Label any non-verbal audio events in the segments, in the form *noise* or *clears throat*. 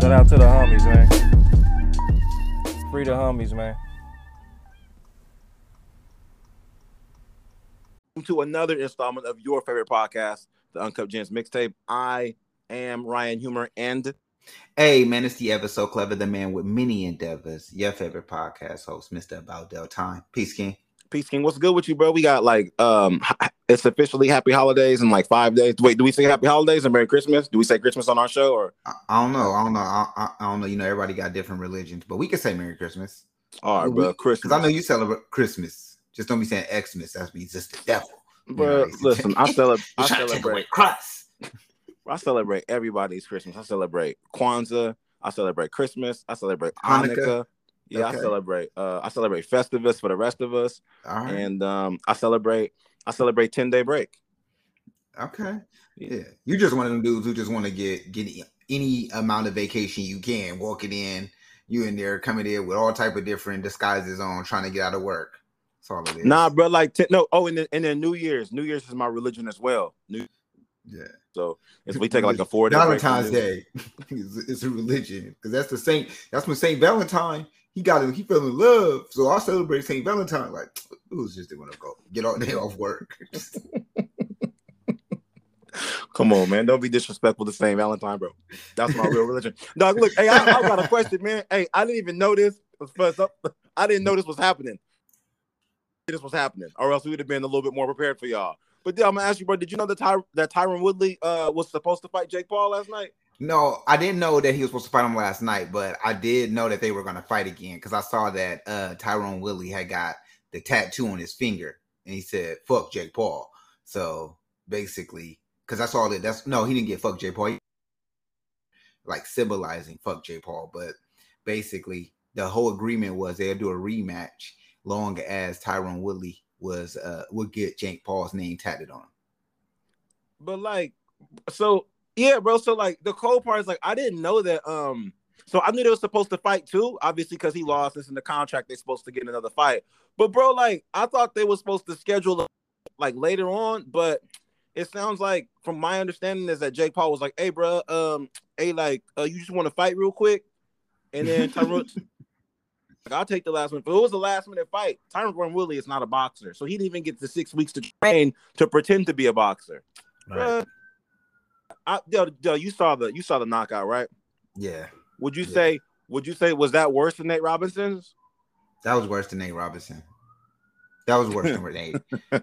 Shout out to the homies, man. Free the homies, man. to another installment of your favorite podcast, the Uncut Gems mixtape. I am Ryan Humor and Hey man, it's the ever so clever, the man with many endeavors, your favorite podcast host, Mr. About Dell Time. Peace, King. Peace King. What's good with you, bro? We got like um it's officially happy holidays in like five days. Wait, do we say happy holidays and Merry Christmas? Do we say Christmas on our show or I, I don't know. I don't know. I, I, don't know. You know, everybody got different religions, but we can say Merry Christmas. all right, bro? Christmas. Because I know you celebrate Christmas. Just don't be saying Xmas. That's be just the devil. You know, Bro, listen, I *laughs* celebrate. I he's trying to take away celebrate. Christ. I celebrate everybody's Christmas. I celebrate Kwanzaa. I celebrate Christmas. I celebrate Hanukkah. Hanukkah. Yeah, Okay. I celebrate. Uh, I celebrate Festivus for the rest of us, right. and um, I celebrate. I celebrate ten day break. Okay. Yeah. You just one of them dudes who just want to get get any amount of vacation you can, walking in, you in there coming in with all type of different disguises on, trying to get out of work. That's all it is. Nah, bro. Like ten, no. Oh, and then and then New Year's. New Year's is my religion as well. New. Yeah. So if we *laughs* take like a four day Valentine's Day *laughs* is, is a religion because that's the Saint. That's when Saint Valentine he got him. He fell in love. So I celebrate Saint Valentine. Like it was just want to go get all day off work. *laughs* Come on, man. Don't be disrespectful to Saint Valentine, bro. That's my real religion. Dog, look, hey, I, I got a question, man. Hey, I didn't even know this. I didn't know this was happening. This was happening, or else we would have been a little bit more prepared for y'all. But yeah, I'm gonna ask you, bro. Did you know that Ty- that Tyron Woodley uh, was supposed to fight Jake Paul last night? No, I didn't know that he was supposed to fight him last night, but I did know that they were going to fight again because I saw that uh Tyron Woodley had got the tattoo on his finger and he said "fuck Jake Paul." So basically, because I saw that that's no, he didn't get "fuck Jake Paul." Like symbolizing "fuck Jake Paul," but basically the whole agreement was they'll do a rematch long as Tyron Woodley was uh would get Jake Paul's name tatted on him. But like, so yeah, bro. So like, the cold part is like, I didn't know that. Um, so I knew they were supposed to fight too, obviously because he lost. It's in the contract. They're supposed to get another fight. But bro, like, I thought they were supposed to schedule like later on. But it sounds like, from my understanding, is that Jake Paul was like, "Hey, bro, um, hey, like, uh, you just want to fight real quick," and then *laughs* Tyron. Like, I'll take the last one. If it was the last minute fight, Tyron Woodley is not a boxer, so he didn't even get the six weeks to train to pretend to be a boxer. Bruh, I, yo, yo, you saw the you saw the knockout, right? Yeah, Would you Yeah. say would you say was that worse than Nate Robinson's? that was worse than Nate Robinson. That was worse than *laughs* Nate.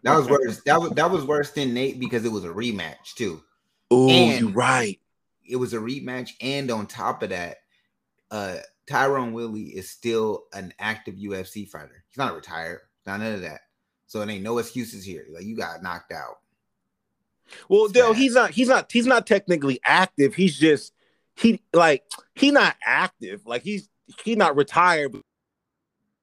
That was worse. That was that was worse than Nate because it was a rematch too. Oh, you're right. It was a rematch, and on top of that, uh Tyron Woodley is still an active UFC fighter. He's not retired. Not none of that. So it ain't no excuses here. Like you got knocked out. Well, It's Dale, bad. he's not he's not he's not technically active. He's just he like he not active. Like he's he not retired. But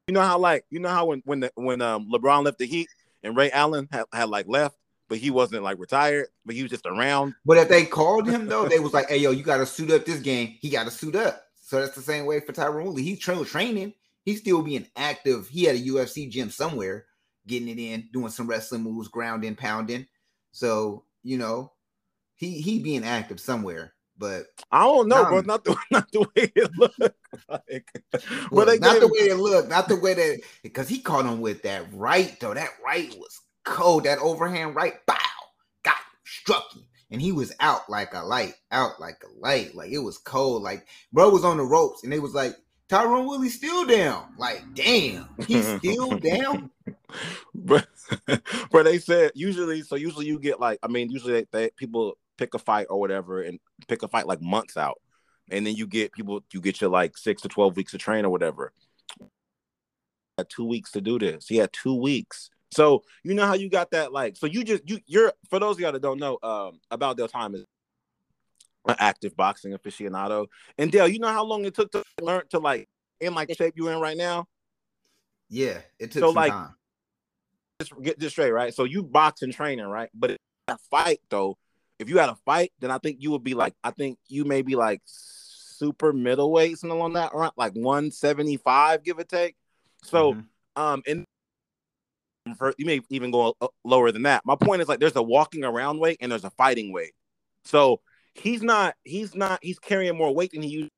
you know how like you know how when when the, when um LeBron left the Heat and Ray Allen had, had like left, but he wasn't like retired, but he was just around. But if they called him though, they was like, "Hey, yo, you got to suit up this game." He got to suit up. So that's the same way for Tyron Woodley. He's tra- training. he's still being active. He had a UFC gym somewhere, getting it in, doing some wrestling moves, grounding, pounding. So you know, he he being active somewhere. But I don't know, bro. Not the *laughs* not the way it looked like. But look, they not the way it looked, not the way that because he caught him with that right though. That right was cold. That overhand right, bow, got him, struck him, and he was out like a light, out like a light. Like it was cold. Like bro was on the ropes, and they was like Tyron Woodley's still down. Like damn, he's *laughs* still down. but *laughs* but they said usually so usually you get like I mean usually they, they people pick a fight or whatever and pick a fight like months out. And then you get people you get your like six to 12 weeks to train or whatever. Had two weeks to do this. He had two weeks. So you know how you got that like so you just you you're for those of y'all that don't know um about Dell Time is an active boxing aficionado and Dale you know how long it took to learn to like in like shape you in right now Yeah, it took So, some like, time. just get this straight, right? So you box and training, right? But if you had a fight though, if you had a fight, then I think you would be like, I think you may be like super middleweight, something along that around like 175, give or take. So Mhm. um and for, you may even go lower than that. My point is like there's a walking around weight and there's a fighting weight. So he's not he's not he's carrying more weight than he used.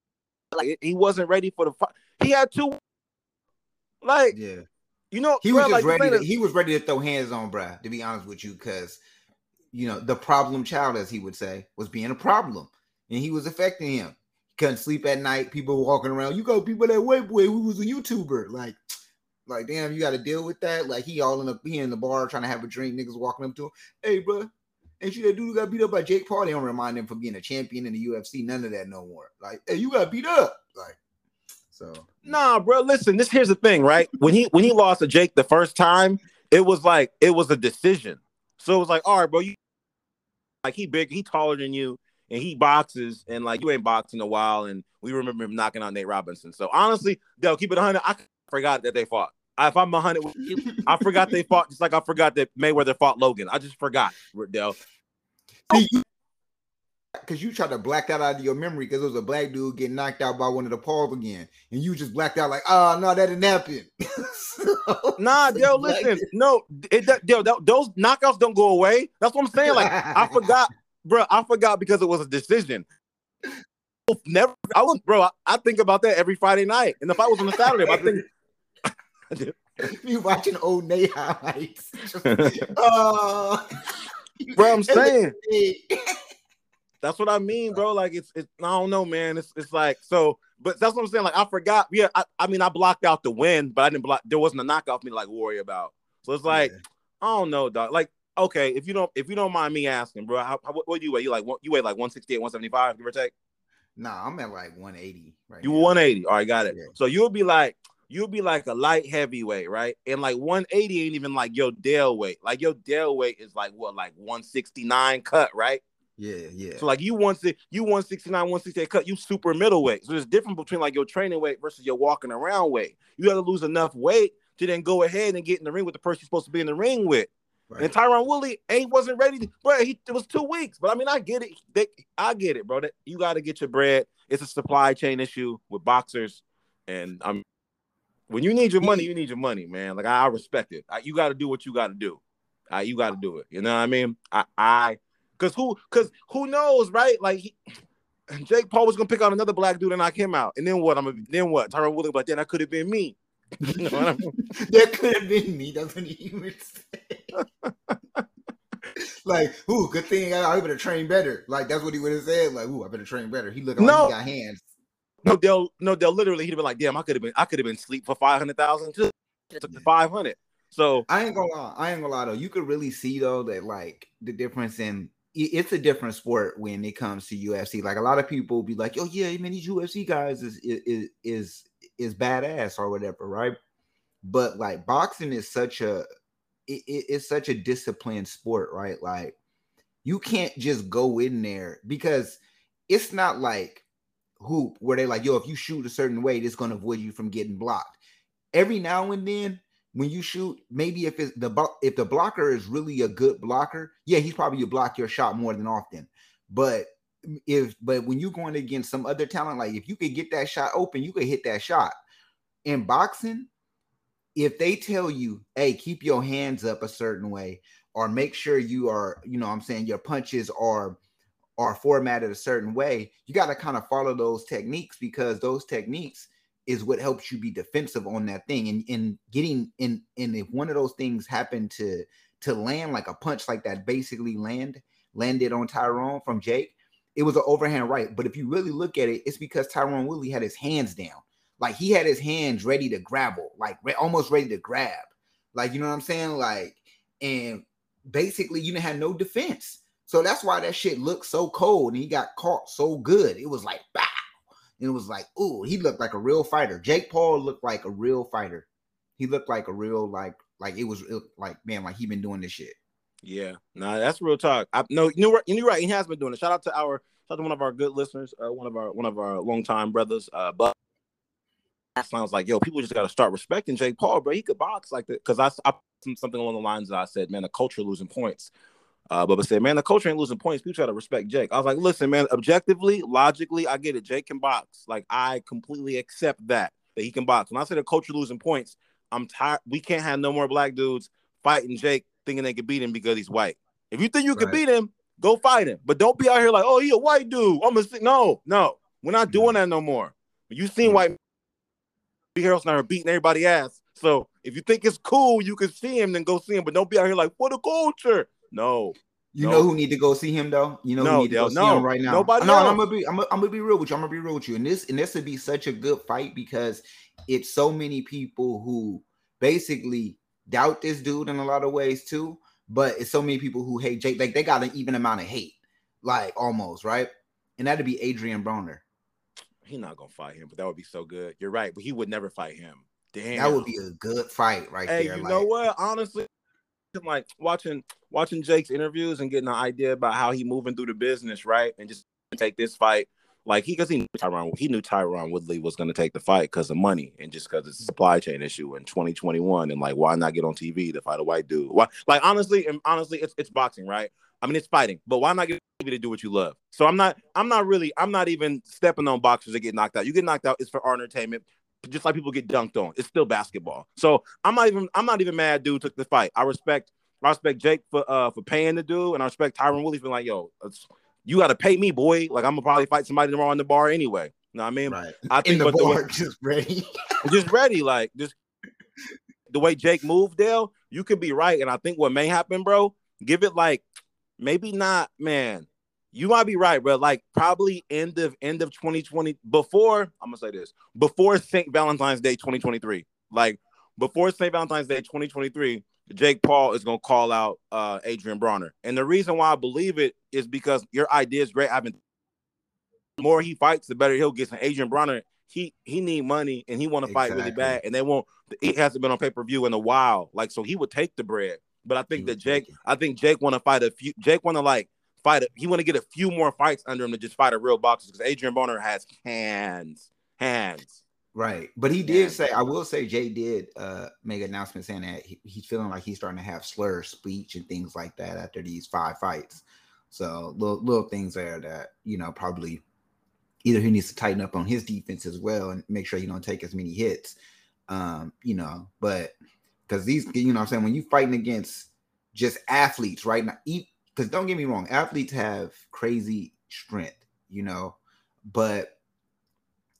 Like he wasn't ready for the fight. He had two like yeah. you know He was just like, ready. To, he was ready to throw hands on bruh, to be honest with you, because you know the problem child, as he would say, was being a problem, and he was affecting him. He couldn't sleep at night. People walking around. You got people that white boy who was a YouTuber. Like, like damn, you got to deal with that. Like he all in the he in the bar trying to have a drink. Niggas walking up to him. Hey, bruh. Ain't you that dude got beat up by Jake Paul? They don't remind him from being a champion in the UFC. None of that no more. Like, hey, you got beat up. Like, so Nah, bro. Listen, this here's the thing, right? When he when he lost to Jake the first time, it was like it was a decision. So it was like, all right, bro, you like he big, he taller than you, and he boxes, and like you ain't boxed in a while, and we remember him knocking out Nate Robinson. So honestly, they'll keep it 100. I forgot that they fought. If I'm a 100 I forgot they fought, just like I forgot that Mayweather fought Logan. I just forgot, Dell. See, because you tried to black that out of your memory because it was a black dude getting knocked out by one of the Pauls again, and you just blacked out like, oh no, that didn't happen. So- *laughs* Nah, yo, listen, no, it, that, yo, that- those knockouts don't go away. That's what I'm saying. Like I *laughs* forgot, bro. I forgot because it was a decision. Never, I was, bro. I, I think about that every Friday night, and the fight was on a Saturday. But I think, you watching old Nate highlights. Oh, *laughs* uh, bro, I'm *laughs* saying that's what I mean, bro. Like it's, it's, I don't know, man. It's, it's like so, but that's what I'm saying. Like I forgot. Yeah, I, I mean, I blocked out the win, but I didn't block. There wasn't a knockout for me to like worry about. So it's like. Yeah. I don't know, dog. Like, okay, if you don't, if you don't mind me asking, bro, how, how, what, what do you weigh? You like, you weigh like 168, 175, give or take? Nah, I'm at like 180 right You now. 180. All right, got it. Yeah. So you'll be like, you'll be like a light heavyweight, right? And like 180 ain't even like your Dale weight. Like your Dale weight is like what, like 169 cut, right? Yeah, yeah. So like you want to you 169, 168 cut, you super middleweight. So there's difference between like your training weight versus your walking around weight. You got to lose enough weight to then go ahead and get in the ring with the person you're supposed to be in the ring with. right. And Tyron Woodley ain't wasn't ready, to, bro. He it was two weeks, but I mean, I get it. They, I get it, bro. That you got to get your bread. It's a supply chain issue with boxers, and I'm when you need your money, you need your money, man. Like I, I respect it. I, you got to do what you got to do. Uh, you got to do it. You know what I mean? I, I, cause who, cause who knows, right? Like he, *sighs* Jake Paul was gonna pick out another black dude and knock him out, and then what? I'm gonna, then what? Tyron Woodley, but then that could have been me. *laughs* You know what I mean? *laughs* that could have been me. That's what he would say. *laughs* like, ooh, good thing I, I better train better. Like that's what he would have said. Like, ooh, I better train better. He No. like he got hands. No, they'll no, they'll literally he'd have been like, damn, I could have been, I could have been sleep for five hundred thousand too. Took the five hundred. So I ain't gonna lie. I ain't gonna lie though. You could really see though that like the difference in it's a different sport when it comes to UFC. Like a lot of people be like, "Oh yeah, man, these UFC guys is is is is badass or whatever," right? But like boxing is such a it, it- it's such a disciplined sport, right? Like you can't just go in there because it's not like hoop where they like, yo, if you shoot a certain way, it's gonna avoid you from getting blocked. Every now and then, when you shoot, maybe if it's the if the blocker is really a good blocker, yeah, he's probably you block your shot more than often. But if but when you're going against some other talent, like if you could get that shot open, you could hit that shot. in boxing, if they tell you, hey, keep your hands up a certain way, or make sure you are, you know, I'm saying your punches are are formatted a certain way, you got to kind of follow those techniques because those techniques is what helps you be defensive on that thing. And in getting in, and if one of those things happen to to land like a punch like that, basically land landed on Tyron from Jake, it was an overhand right. But if you really look at it, it's because Tyron Woodley had his hands down. Like he had his hands ready to grapple, like re- almost ready to grab. Like, you know what I'm saying? Like, and basically you didn't have no defense. So that's why that shit looked so cold and he got caught so good. It was like, bow. And it was like, ooh, he looked like a real fighter. Jake Paul looked like a real fighter. He looked like a real, like, like it was like, man, like he been doing this shit. Yeah, nah, that's real talk. I no, you're right. He has been doing it. Shout out to our, shout out to one of our good listeners, uh, one of our, one of our longtime brothers, uh, but sounds like, yo, people just got to start respecting Jake Paul, bro. He could box like that. Cause I, I something along the lines that I said, man, the culture losing points. Uh, Bubba said, man, the coach ain't losing points. People try to respect Jake. I was like, listen, man, objectively, logically, I get it. Jake can box. Like, I completely accept that, that he can box. When I say the coach losing points, I'm tired. We can't have no more black dudes fighting Jake thinking they can beat him because he's white. If you think you can beat him, go fight him. But don't be out here like, oh, he a white dude. I'm gonna no, no. We're not doing that no more. You seen white Harold Snyder beating everybody ass. So if you think it's cool, you can see him, then go see him. But don't be out here like, for the culture. No. You no. know who need to go see him though? You know no, who need to go no, see him right now? Nobody. No, else. I'm gonna be I'm gonna, I'm gonna be real with you. I'm gonna be real with you. And this and this would be such a good fight because it's so many people who basically doubt this dude in a lot of ways too. But it's so many people who hate Jake. Like they got an even amount of hate, like almost right. And that'd be Adrian Broner. He's not gonna fight him, but that would be so good. You're right, but he would never fight him. Damn, that would be a good fight right hey, there. you like, know what? Honestly, like watching watching Jake's interviews and getting an idea about how he moving through the business, right? And just take this fight. Like he, because he knew Tyron, he knew Tyron Woodley was going to take the fight because of money and just because it's a supply chain issue in 2021. And like, why not get on TV to fight a white dude? Why, like, honestly, and honestly, it's it's boxing, right? I mean, it's fighting, but why not get TV to do what you love? So I'm not, I'm not really, I'm not even stepping on boxers that get knocked out. You get knocked out, it's for our entertainment just like people get dunked on. It's still basketball. So I'm not even I'm not even mad dude took the fight. I respect I respect Jake for uh for paying the dude, and I respect Tyron Woodley for like, yo, you gotta pay me, boy. Like I'm gonna probably fight somebody tomorrow in the bar anyway. You know what I mean? Right. I think in the bar, way, *laughs* just ready. *laughs* just ready. Like just the way Jake moved, Dale, you could be right. And I think what may happen, bro, give it like maybe not, man you might be right, bro. Like probably end of end of 2020 before I'm gonna say this before St. Valentine's Day 2023. Like before St. Valentine's Day 2023, Jake Paul is gonna call out uh Adrian Broner. And the reason why I believe it is because your idea is great. I've been more he fights, the better he'll get. And Adrian Broner, he he need money and he want to exactly. fight really bad. And they won't it hasn't been on pay-per-view in a while. Like so he would take the bread. But I think that Jake, I think Jake want to fight a few. Jake want to like fight. A, he want to get a few more fights under him to just fight a real boxer because Adrian Broner has hands, hands. Right, but he did say, I will say, Jay did uh, make an announcement saying that he, he's feeling like he's starting to have slur speech and things like that after these five fights. So little little things there that you know probably either he needs to tighten up on his defense as well and make sure he don't take as many hits. Um, you know, but because these, you know, I'm saying when you fighting against just athletes, right now, because don't get me wrong, athletes have crazy strength, you know, but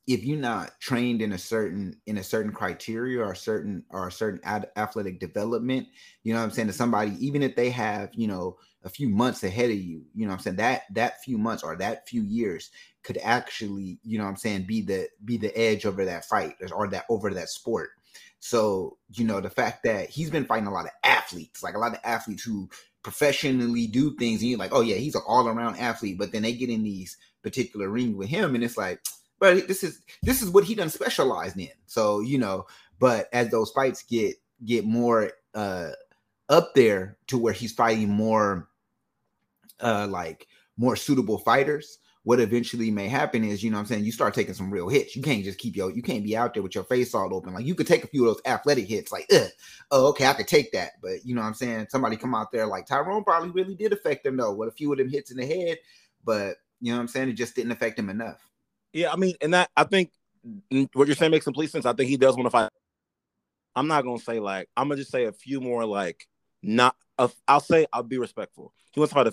if you're not trained in a certain in a certain criteria or a certain or a certain ad, athletic development, you know what I'm saying? To somebody, even if they have, you know, a few months ahead of you, you know I'm saying, that that few months or that few years could actually, you know I'm saying, be the be the edge over that fight or that over that sport. So, you know, the fact that he's been fighting a lot of athletes, like a lot of athletes who professionally do things and you're like, oh yeah, he's an all-around athlete, but then they get in these particular rings with him and it's like, *tsk* but this is this is what he done specialized in. So, you know, but as those fights get get more uh up there to where he's fighting more uh like more suitable fighters, what eventually may happen is, you know I'm saying, you start taking some real hits. You can't just keep your, you can't be out there with your face all open. Like you could take a few of those athletic hits, like, oh, okay, I could take that. But you know I'm saying? Somebody come out there like Tyron probably really did affect him though, with a few of them hits in the head. But you know I'm saying? It just didn't affect him enough. Yeah, I mean, and that I think mm, what you're saying makes complete sense. I think he does want to fight. I'm not gonna say like I'm gonna just say a few more like not. I'll say I'll be respectful. He wants to fight a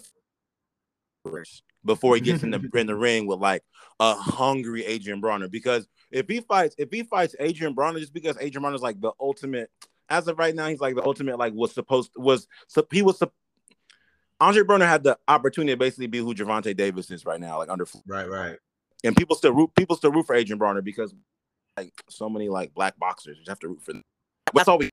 before he gets in the *laughs* in the ring with like a hungry Adrian Broner. Because if he fights, if he fights Adrian Broner, just because Adrian Broner is like the ultimate. As of right now, he's like the ultimate. Like was supposed was so he was. Adrian Broner had the opportunity to basically be who Gervonta Davis is right now, like under. Right, right. And people still root. People still root for Adrian Broner because like so many like black boxers, you have to root for them. That's all we.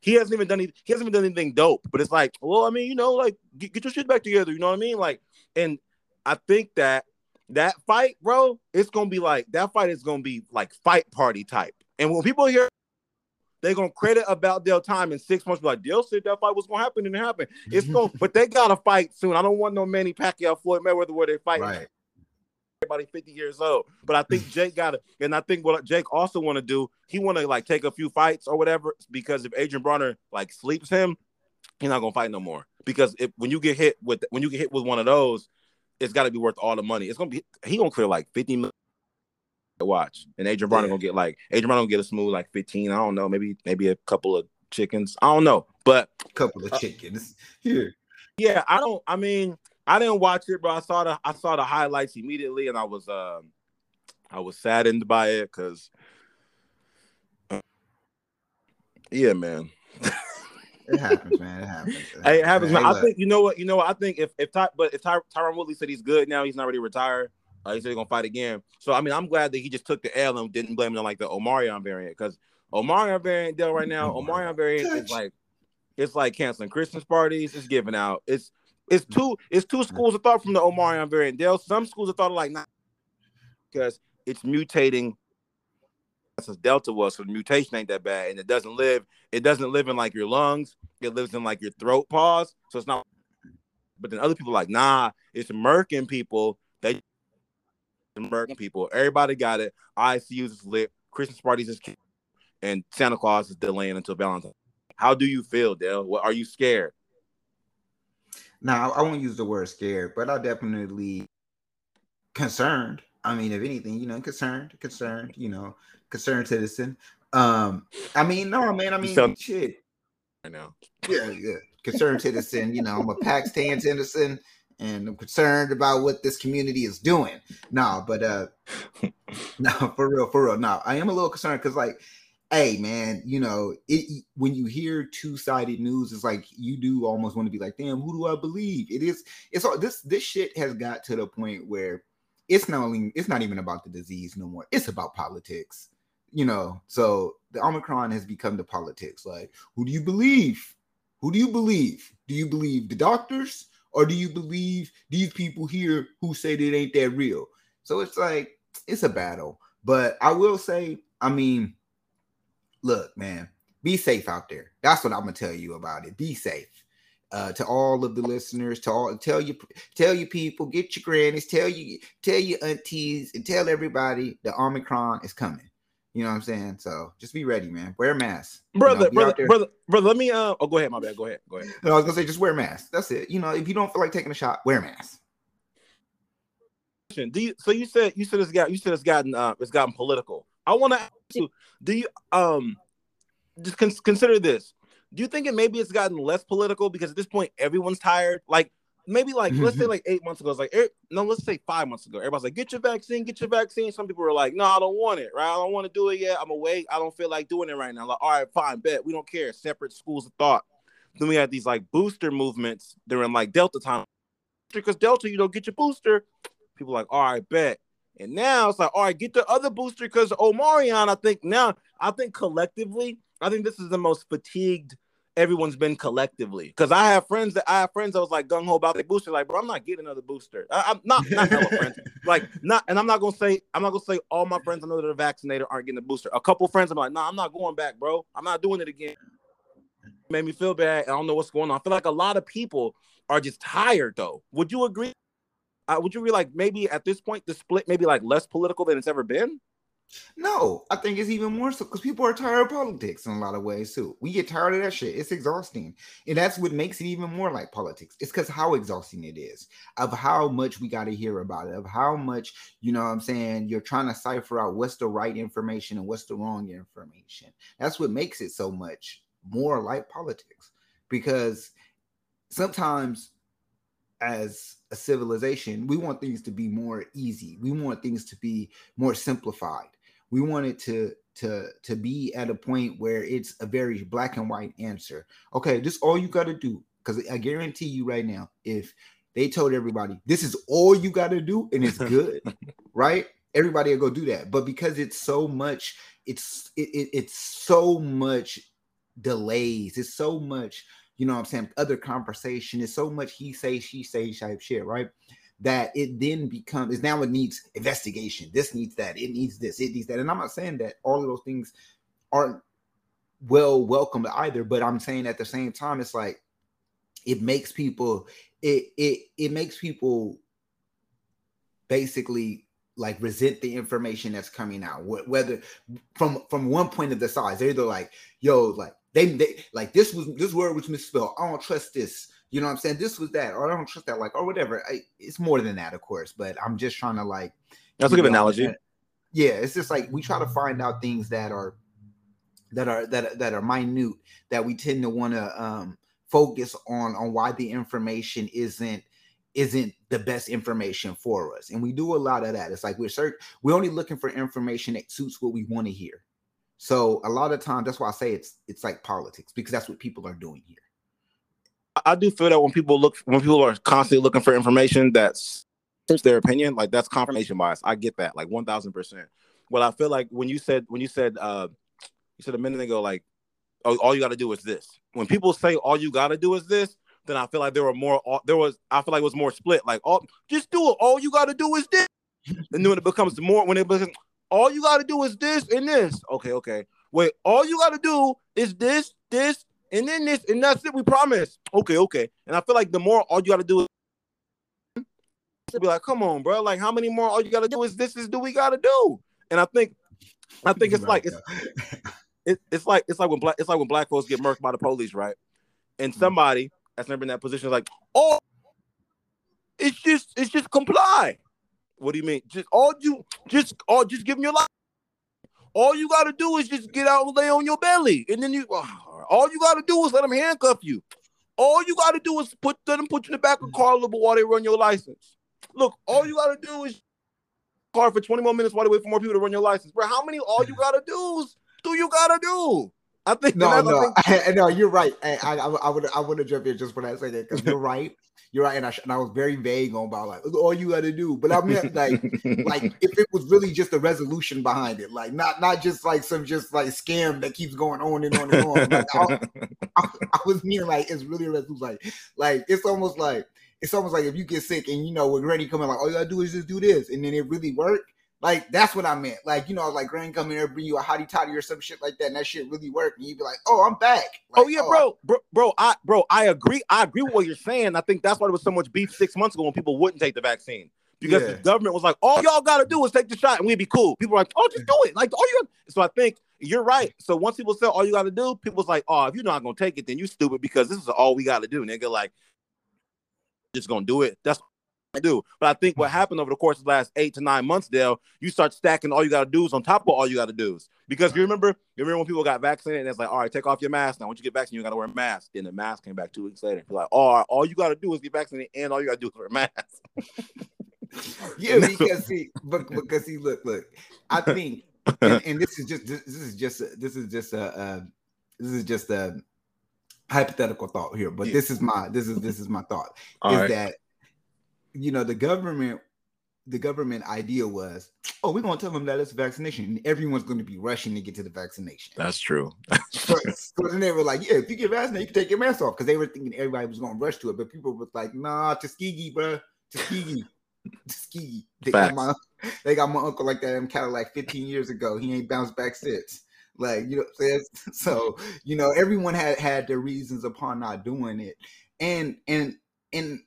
He hasn't even done. He hasn't even done anything dope. But it's like, well, I mean, you know, like get, get your shit back together. You know what I mean? Like, and I think that that fight, bro, it's gonna be like that fight is gonna be like fight party type. And when people hear they're gonna credit about their time in six months, be like Dale said that fight was gonna happen and it happened. It's going, *laughs* but they gotta fight soon. I don't want no Manny Pacquiao, Floyd Mayweather where they fight. Right. Everybody 50 years old, but I think *laughs* Jake got it, and I think what Jake also want to do, he want to like take a few fights or whatever, because if Adrian Broner like sleeps him, he's not gonna fight no more. Because if when you get hit with when you get hit with one of those, it's got to be worth all the money. It's gonna be he gonna clear like 50 million to watch, and Adrian Broner yeah. gonna get like Adrian Broner gonna get a smooth like 15. I don't know, maybe maybe a couple of chickens. I don't know, but a couple of uh, chickens here. Yeah, I don't. I mean, I didn't watch it, but I saw the I saw the highlights immediately, and I was um I was saddened by it because. Uh, yeah, man. It happens, man. It happens. It happens, hey, it happens man. I think you know what you know. What? I think if if Ty, but if Ty, Tyron Woodley said he's good now, he's not ready to retire. Uh, he said he's gonna fight again. So I mean, I'm glad that he just took the L and didn't blame it on like the Omarion variant because Omarion variant deal right now. Omarion variant is like it's like canceling Christmas parties. It's giving out. It's it's two it's two schools of thought from the Omarion variant. Dale, some schools of thought are like not because it's mutating as Delta was, so the mutation ain't that bad, and it doesn't live. It doesn't live in like your lungs. It lives in like your throat pause. So it's not. But then other people like, nah, it's American people. They American people. Everybody got it. ICUs is lit. Christmas parties is, and Santa Claus is delaying until Valentine's. How do you feel, Dale? What are you scared? Now I won't use the word scared, but I definitely concerned. I mean, if anything, you know, concerned, concerned, you know, concerned citizen. Um, I mean, no, man. I mean, shit. I know. Yeah, yeah. Concerned citizen. You know, I'm a Pakistan citizen, and I'm concerned about what this community is doing. No, but uh, *laughs* no, for real, for real. No, I am a little concerned because, like, hey, man, you know, it when you hear two sided news, it's like you do almost want to be like, damn, who do I believe? It is. It's all this. This shit has got to the point where it's not only it's not even about the disease no more. It's about politics you know, so the Omicron has become the politics. Like, who do you believe? Who do you believe? Do you believe the doctors or do you believe these people here who say that ain't that real? So it's like it's a battle. But I will say, I mean, look, man, be safe out there. That's what I'm gonna tell you about it. Be safe. Uh, to all of the listeners, to all tell you tell you people, get your grannies, tell you tell your aunties, and tell everybody the Omicron is coming. You know what I'm saying? So just be ready, man. Wear a mask. Brother, you know, brother, brother, brother, let me uh oh go ahead, my bad. Go ahead. Go ahead. No, I was gonna say just wear a mask. That's it. You know, if you don't feel like taking a shot, wear a mask. Do you so you said you said it's got you said it's gotten uh it's gotten political. I wanna ask you, do you um just con- consider this. Do you think it maybe it's gotten less political because at this point everyone's tired? Like maybe like let's say *laughs* like eight months ago, it's like er, no, let's say five months ago. Everybody's like, get your vaccine, get your vaccine. Some people were like, no, I don't want it, right? I don't want to do it yet. I'm awake. I don't feel like doing it right now. Like, all right, fine, bet. We don't care. Separate schools of thought. Then we had these like booster movements during like Delta time. Because Delta, you don't get your booster. People like, all right, bet. And now it's like, all right, get the other booster because Omarion, I think now, I think collectively, I think this is the most fatigued everyone's been collectively. Because I have friends that I have friends that was like gung ho about the booster. Like, bro, I'm not getting another booster. I, am not not hella friends. *laughs* Like, not, and I'm not gonna say I'm not gonna say all my friends I know that are vaccinated aren't getting a booster. A couple friends I'm like, nah, I'm not going back, bro. I'm not doing it again. made me feel bad. I don't know what's going on. I feel like a lot of people are just tired though. Would you agree? Uh, would you be like maybe at this point the split maybe like less political than it's ever been? No, I think it's even more so because people are tired of politics in a lot of ways too. We get tired of that shit. It's exhausting. And that's what makes it even more like politics. It's because how exhausting it is, of how much we got to hear about it, of how much, you know what I'm saying, you're trying to cipher out what's the right information and what's the wrong information. That's what makes it so much more like politics. Because sometimes as a civilization, we want things to be more easy. We want things to be more simplified we want it to to to be at a point where it's a very black and white answer. Okay, this all you got to do because I guarantee you right now, if they told everybody this is all you got to do and it's *laughs* good, right? Everybody will go do that. But because it's so much, it's it, it, it's so much delays. It's so much, you know what I'm saying, other conversation. It's so much he say, she say type shit, right? That it then becomes is now it needs investigation. This needs that. It needs this. It needs that. And I'm not saying that all of those things aren't well welcomed either, but I'm saying at the same time, it's like it makes people it it it makes people basically like resent the information that's coming out whether from from one point of the sides they're either like yo like they, they like this was this word was misspelled i don't trust this you know what I'm saying? This was that, or I don't trust that, like, or whatever. I, it's more than that, of course, but I'm just trying to like. That's a good know, analogy. Yeah, it's just like we try to find out things that are that are that that are minute that we tend to want to um focus on on why the information isn't isn't the best information for us and we do a lot of that it's like we're search we're only looking for information that suits what we want to hear so a lot of times that's why i say it's it's like politics because that's what people are doing here I do feel that when people look when people are constantly looking for information that's their opinion, like that's confirmation bias. I get that, like one thousand percent. Well, I feel like when you said when you said uh you said a minute ago, like oh, all you got to do is this. When people say all you got to do is this, then I feel like there were more. There was I feel like it was more split. Like all just do it. All you got to do is this. and then when it becomes more, when it becomes all you got to do is this and this. Okay, okay. Wait, all you got to do is this, this, and then this, and that's it. We promise. Okay, okay. And I feel like the more all you got to do is be like, come on, bro. Like, how many more? All you got to do is this is do we got to do? And I think, I think it's like it's, *laughs* it, it's like it's like when black it's like when black folks get murked by the police, right? And mm-hmm. somebody that's never in that position is like, oh, it's just it's just comply. What do you mean? Just all you just all just give them your life. All you got to do is just get out and lay on your belly, and then you. Oh, all you got to do is let them handcuff you. All you got to do is put them put you in the back of the car a little bit while they run your license. Look, all you got to do is car for 20 more minutes while they wait for more people to run your license. Bro, how many all you got to do is do you got to do? I think no, no, I think- *laughs* no. You're right. I, I, I would, I would jumped in just for that second because you're right. You're right, and I, and I was very vague on about like all you got to do, but I meant like *laughs* like if it was really just a resolution behind it, like not not just like some just like scam that keeps going on and on and on. Like, I, I, I, was meaning like it's really a resolution, like like it's almost like it's almost like if you get sick and you know when Granny coming like all you gotta do is just do this, and then it really worked. Like that's what I meant. Like you know, like Grand come in there, bring you a hottie toddy or some shit like that, and that shit really worked. And you'd be like, "Oh, I'm back." Like, oh yeah, oh, bro, bro, bro, I bro, I agree. I agree with what you're saying. I think that's why there was so much beef six months ago when people wouldn't take the vaccine because yeah. the government was like, "All y'all got to do is take the shot, and we'd be cool." People were like, "Oh, just do it." Like, all you. Got. So I think you're right. So once people said all you got to do, people's like, "Oh, if you're not gonna take it, then you stupid because this is all we got to do." Nigga, like, just gonna do it. That's do. But I think what happened over the course of the last eight to nine months, Dale, you start stacking all you got to do is on top of all you got to do. is Because you remember, you remember when people got vaccinated and it's like, all right, take off your mask now. Once you get vaccinated, you got to wear a mask. Then the mask came back two weeks later. You're like, oh, all you got to do is get vaccinated and all you got to do is wear a mask. *laughs* yeah, *laughs* because see, but because see, look, look, I think, and, *laughs* and this is just this, this is just a, this is just a uh, this is just a hypothetical thought here, but yeah. this is my this is this is my thought all is right. that you know, the government, the government idea was, oh, we're gonna tell them that it's vaccination, and everyone's going to be rushing to get to the vaccination. That's true. so, *laughs* so, then they were like, yeah, if you get vaccinated, you can take your mask off because they were thinking everybody was gonna rush to it, but people were like, nah, Tuskegee, bro, Tuskegee. Tuskegee. They got, my, they got my uncle like that in Cadillac 15 years ago. He ain't bounced back since. Like, you know, *laughs* so you know, everyone had had their reasons upon not doing it. And and and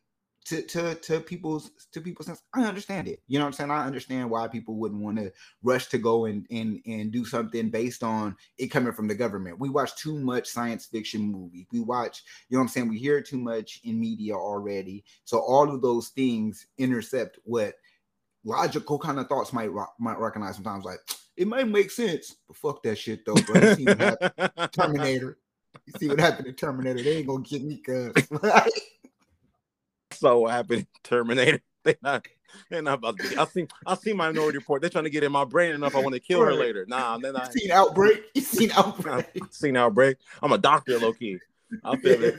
to to to people's to people's sense. I understand it. You know what I'm saying? I understand why people wouldn't want to rush to go and and and do something based on it coming from the government. We watch too much science fiction movies. We watch, you know what I'm saying? We hear too much in media already. So all of those things intercept what logical kind of thoughts might might recognize sometimes like it might make sense, but fuck that shit though, bro. *laughs* Terminator. You see what happened to Terminator? They ain't gonna get me cuz *laughs* so what happened Terminator. *laughs* They not they're not about to be. I seen I seen Minority Report. They're trying to get in my brain enough. I want to kill her later. Nah, they're not. You seen Outbreak? You seen Outbreak? *laughs* seen Outbreak. I'm a doctor, low key. I feel it.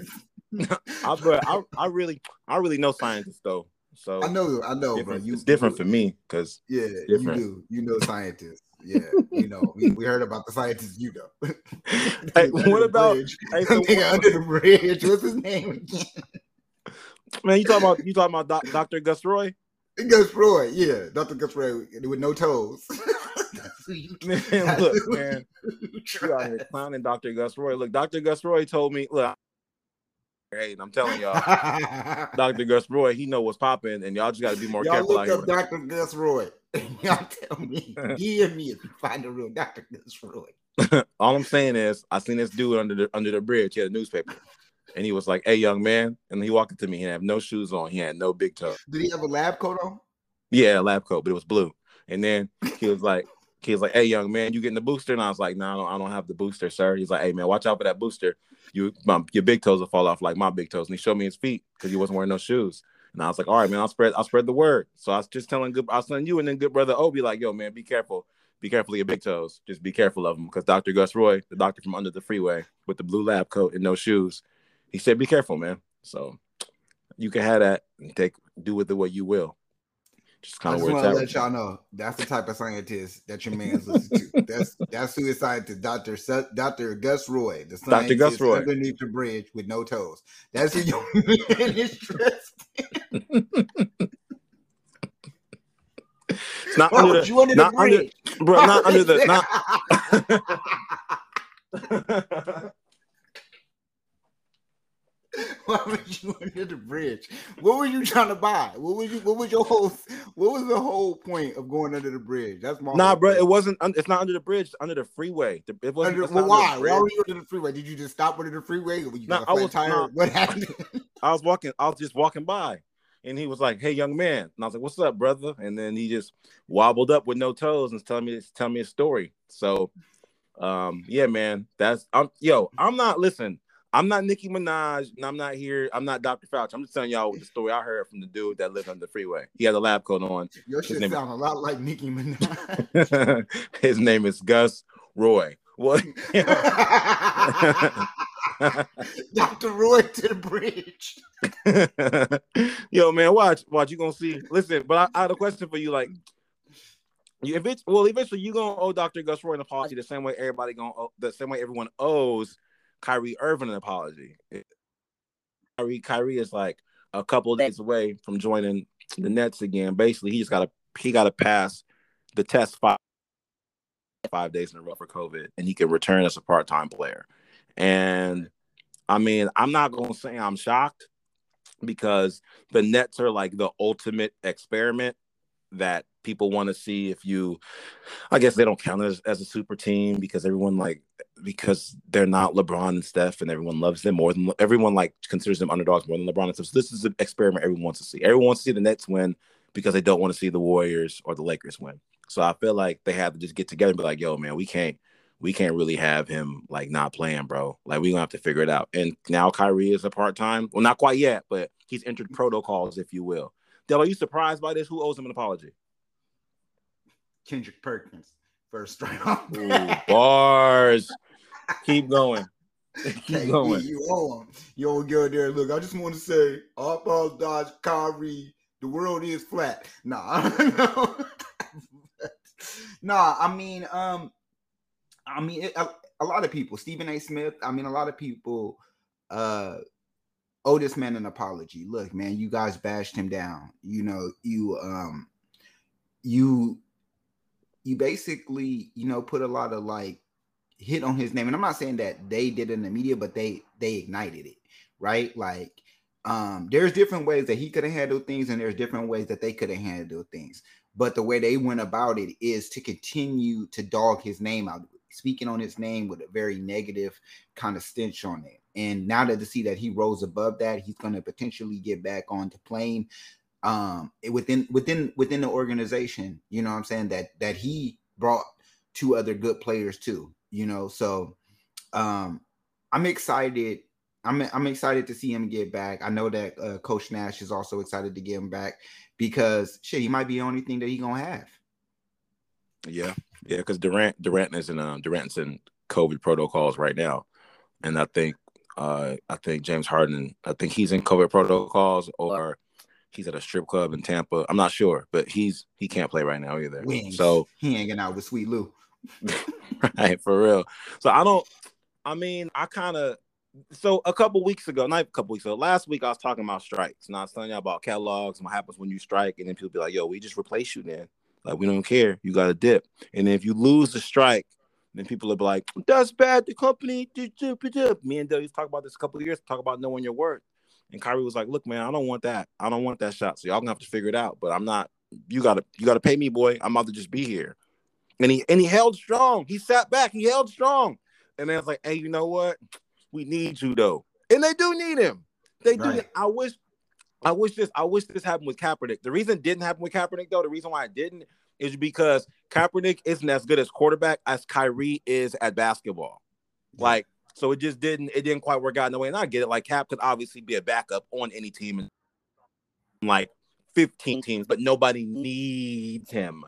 *laughs* I, but I, I really I really know scientists though. So I know I know, bro. You, it's different for me because yeah, different. you do. You know scientists. Yeah, you know, we, we heard about the scientists you know. hey, what about hey, so what, under the bridge? What's his name again? Man, you talking about you talking about doc, Dr. Gus Roy? Gus Roy, yeah, Dr. Gus Roy with no toes. *laughs* man, look, *laughs* man, you out here clowning Dr. Gus Roy. Look, Dr. Gus Roy told me, look, hey, I'm telling y'all, Dr. Gus Roy, he know what's popping, and y'all just got to be more y'all careful. Look up Dr. Gus Roy. y'all tell me, *laughs* give me if you find a real Dr. Gus Roy. All I'm saying is, I seen this dude under the under the bridge. He had a newspaper and he was like, "Hey, young man," and he walked up to me. He had no shoes on. He had no big toe. Did he have a lab coat on? Yeah, lab coat, but it was blue. And then he was like, *laughs* he was like, "Hey, young man, you getting the booster?" And I was like, "No, nah, I, I don't have the booster, sir." He's like, "Hey, man, watch out for that booster. You, my, your big toes will fall off like my big toes." And he showed me his feet because he wasn't wearing no shoes. And I was like, "All right, man, I'll spread, I'll spread the word." So I was just telling good, I was telling you, and then good brother Obi, like, "Yo, man, be careful." Be careful of your big toes. Just be careful of them because Dr. Gus Roy, the doctor from under the freeway with the blue lab coat and no shoes, he said, "Be careful, man." So you can have that and take do with it what you will. Just kind of want to let y'all know that's the type of scientist that your man's listening to. *laughs* That's that's who is scientist, Doctor Doctor Gus Roy, the Doctor Gus Roy underneath the bridge with no toes. That's who your *laughs* man is dressed. It's *laughs* not under the, under not the bridge? Under, bro, not under the not Why were you under the bridge? What were you trying to buy? What was you? What was your whole? What was the whole point of going under the bridge? That's my. Nah, bro. It wasn't. It's not under the bridge. It's under the freeway. It wasn't. Under, well, why? Why were you under the freeway? Did you just stop under the freeway? Or you nah, I was. Nah, what happened? *laughs* I was walking. I was just walking by, and he was like, "Hey, young man," and I was like, "What's up, brother?" And then he just wobbled up with no toes and telling me, "Tell me a story." So, um, yeah, man. That's I'm. Yo, I'm not. Listen. I'm not Nicki Minaj, and I'm not here. I'm not Dr. Fauci. I'm just telling y'all the story I heard from the dude that lived on the freeway. He had a lab coat on. Your shit sound is... a lot like Nicki *laughs* Minaj. His name is Gus Roy. What? *laughs* Dr. Roy to the bridge. *laughs* Yo, man, watch, watch. You gonna see. Listen, but I, I had a question for you. Like, if it's well, eventually you gonna owe Dr. Gus Roy an apology the same way everybody gonna owe, the same way everyone owes Kyrie Irving an apology. Kyrie, Kyrie is like a couple days away from joining the Nets again. Basically, he just got to he got to pass the test five five days in a row for COVID, and he can return as a part time player. And I mean, I'm not gonna say I'm shocked because the Nets are like the ultimate experiment that people want to see if you I guess they don't count as, as a super team because everyone like because they're not LeBron and Steph and everyone loves them more than everyone like considers them underdogs more than LeBron and Steph. So this is an experiment everyone wants to see. Everyone wants to see the Nets win because they don't want to see the Warriors or the Lakers win. So I feel like they have to just get together and be like, yo, man, we can't we can't really have him like not playing, bro. Like we gonna have to figure it out. And now Kyrie is a part time. Well, not quite yet, but he's entered protocols, if you will. Dell, are you surprised by this? Who owes him an apology? Kendrick Perkins, first round. Ooh, *laughs* bars. Keep going. Keep going. You owe him. You don't go there. Look, I just want to say, all balls dodge Kyrie. The world is flat. Nah, *laughs* no. *laughs* nah. I mean, um, I mean, it, a, a lot of people. Stephen A. Smith. I mean, a lot of people. Uh, owe this man an apology. Look, man, you guys bashed him down. You know, you um, you you basically, you know, put a lot of like hit on his name. And I'm not saying that they did it in the media, but they they ignited it, right? Like um, there's different ways that he could have handled things, and there's different ways that they could have handled things. But the way they went about it is to continue to dog his name out, speaking on his name with a very negative kind of stench on it. And now that to see that he rose above that, he's going to potentially get back on to playing um within within within the organization. You know I'm saying that that he brought two other good players too. You know, so um I'm excited. I'm I'm excited to see him get back. I know that uh, Coach Nash is also excited to get him back because shit, he might be the only thing that he gonna have. Yeah, yeah, because Durant Durant is in um, Durant's in COVID protocols right now, and I think uh, I think James Harden I think he's in COVID protocols or he's at a strip club in Tampa. I'm not sure, but he's he can't play right now either. Wings. So he hanging out with Sweet Lou. *laughs* right for real. So I don't. I mean, I kind of. So a couple weeks ago, not a couple weeks ago, last week I was talking about strikes. And I was telling y'all about catalogs and what happens when you strike, and then people be like, "Yo, we just replace you then. Like we don't care. You got a dip." And then if you lose the strike, then people will be like, "That's bad. The company." Me and to talk about this a couple of years. Talk about knowing your worth. And Kyrie was like, "Look, man, I don't want that. I don't want that shot. So y'all gonna have to figure it out. But I'm not. You gotta, you gotta pay me, boy. I'm about to just be here." And he and he held strong. He sat back. He held strong. And then it's like, "Hey, you know what? We need you though." And they do need him. They do. Right. I wish. I wish this. I wish this happened with Kaepernick. The reason it didn't happen with Kaepernick though, the reason why it didn't is because Kaepernick isn't as good as quarterback as Kyrie is at basketball. Like, so it just didn't. It didn't quite work out in the way. And I get it. Like Cap could obviously be a backup on any team, in like 15 mm-hmm. teams, but nobody mm-hmm. needs him.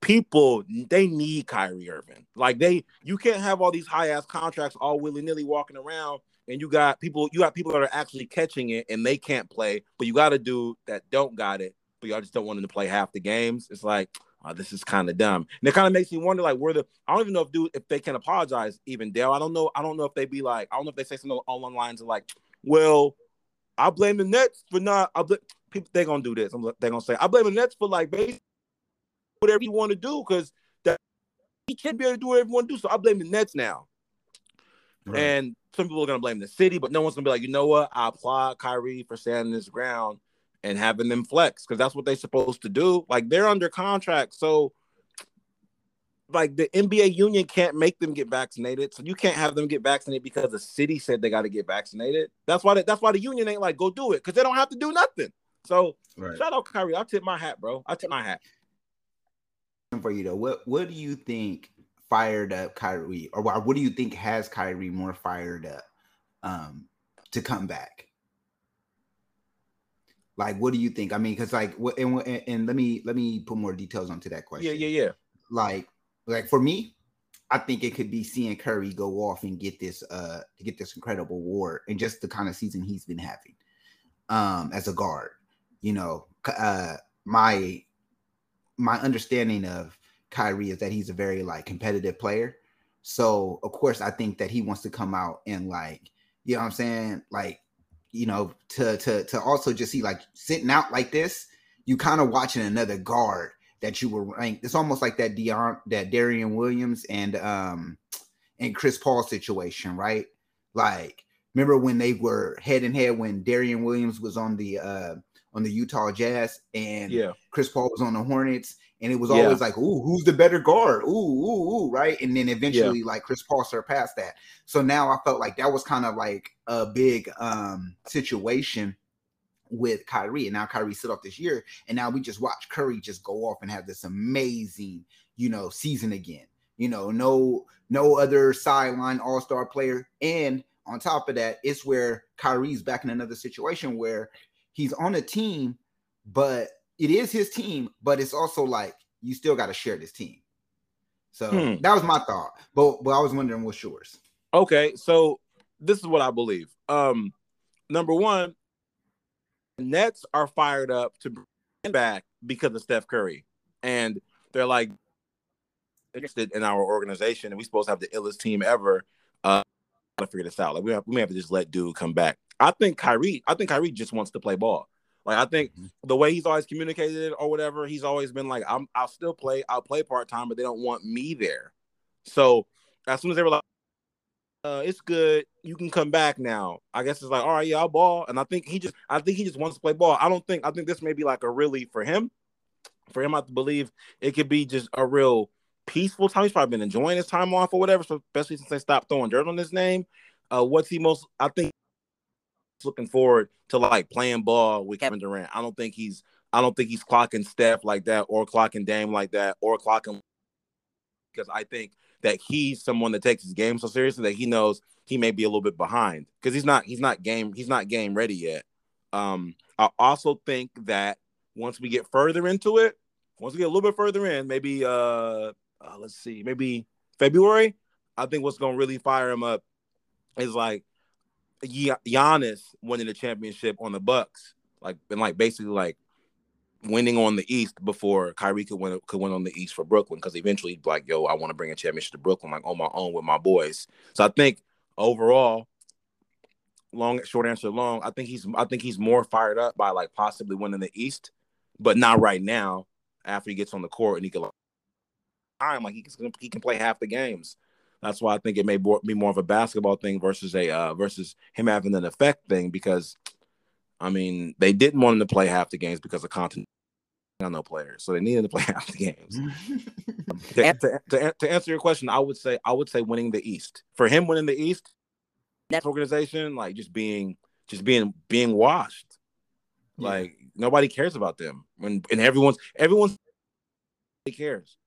People they need Kyrie Irving. Like they, you can't have all these high ass contracts all willy nilly walking around, and you got people, you got people that are actually catching it and they can't play, but you got a dude that don't got it, but y'all just don't want him to play half the games. It's like, oh, this is kind of dumb. And it kind of makes me wonder, like, where the I don't even know if dude if they can apologize even Dale. I don't know. I don't know if they be like, I don't know if they say something along the lines of like, well, I blame the Nets for not. I blame people. They gonna do this. I'm, they're gonna say I blame the Nets for like basically whatever you want to do because that he can't be able to do whatever you want to do. So I blame the Nets now. Right. And some people are gonna blame the city, but no one's gonna be like, you know what? I applaud Kyrie for standing his ground and having them flex because that's what they're supposed to do. Like they're under contract, so like the NBA union can't make them get vaccinated, so you can't have them get vaccinated because the city said they got to get vaccinated. That's why. They, that's why the union ain't like go do it because they don't have to do nothing. So right. shout out Kyrie. I tip my hat, bro. I tip my hat. for you though. What what do you think fired up Kyrie, or what, what do you think has Kyrie more fired up um to come back? Like, what do you think? I mean, because like, what and, and and let me let me put more details onto that question. Yeah, yeah, yeah. Like, like for me, I think it could be seeing Curry go off and get this uh to get this incredible award and just the kind of season he's been having um as a guard. You know, uh my my understanding of Kyrie is that he's a very like competitive player. So of course I think that he wants to come out and like, you know what I'm saying? Like, you know, to to to also just see like sitting out like this, you kind of watching another guard that you were ranked. It's almost like that Dion that Deron Williams and um and Chris Paul situation, right? Like, remember when they were head and head when Deron Williams was on the uh on the Utah Jazz and Yeah. Chris Paul was on the Hornets, and it was Yeah. always like, "Ooh, who's the better guard?" Ooh, ooh, ooh, right? And then eventually, like Chris Paul surpassed that. So now I felt like that was kind of like a big um situation with Kyrie, and now Kyrie sit off this year, and now we just watch Curry just go off and have this amazing, you know, season again. You know, no, no other sideline All Star player, and on top of that, it's where Kyrie's back in another situation where he's on a team, but it is his team, but it's also like you still got to share this team. So Hmm. that was my thought. But but I was wondering what's yours. Okay, so this is what I believe. Um, number one, Nets are fired up to bring back because of Steph Curry, and they're like interested in our organization, and we supposed to have the illest team ever. Uh, to figure this out. Like we have, we may have to just let dude come back. I think Kyrie. I think Kyrie just wants to play ball. Like I think Mhm. the way he's always communicated it or whatever, he's always been like, I'm. I'll still play. I'll play part time, but they don't want me there. So as soon as they were like uh, it's good. You can come back now. I guess it's like, all right, yeah, I'll ball. And I think he just, I think he just wants to play ball. I don't think, I think this may be like a really for him, for him, I believe it could be just a real peaceful time. He's probably been enjoying his time off or whatever, so especially since they stopped throwing dirt on his name. Uh, what's he most? I think looking forward to like playing ball with Kevin Durant. I don't think he's, I don't think he's clocking Steph like that or clocking Dame like that or clocking because I think that he's someone that takes his game so seriously that he knows he may be a little bit behind because he's not he's not game he's not game ready yet. Um, I also think that once we get further into it, once we get a little bit further in, maybe uh, uh let's see, maybe February, I think what's gonna really fire him up is like Giannis winning the championship on the Bucks, like and like basically like winning on the East before Kyrie could win could win on the East for Brooklyn because eventually like yo I want to bring a championship to Brooklyn like on my own with my boys. So I think overall, long short answer long, I think he's I think he's more fired up by like possibly winning the East, but not right now. After he gets on the court and he can like, time like he can he can play half the games. That's why I think it may be more of a basketball thing versus a uh, versus him having an effect thing because I mean, they didn't want him to play half the games because of content. On no players, so they needed to play *laughs* half the games. *laughs* to, to, to, to, answer your question, I would say I would say winning the East for him. Winning the East, that organization like just being just being being washed. Yeah. Like nobody cares about them when and everyone's everyone's cares.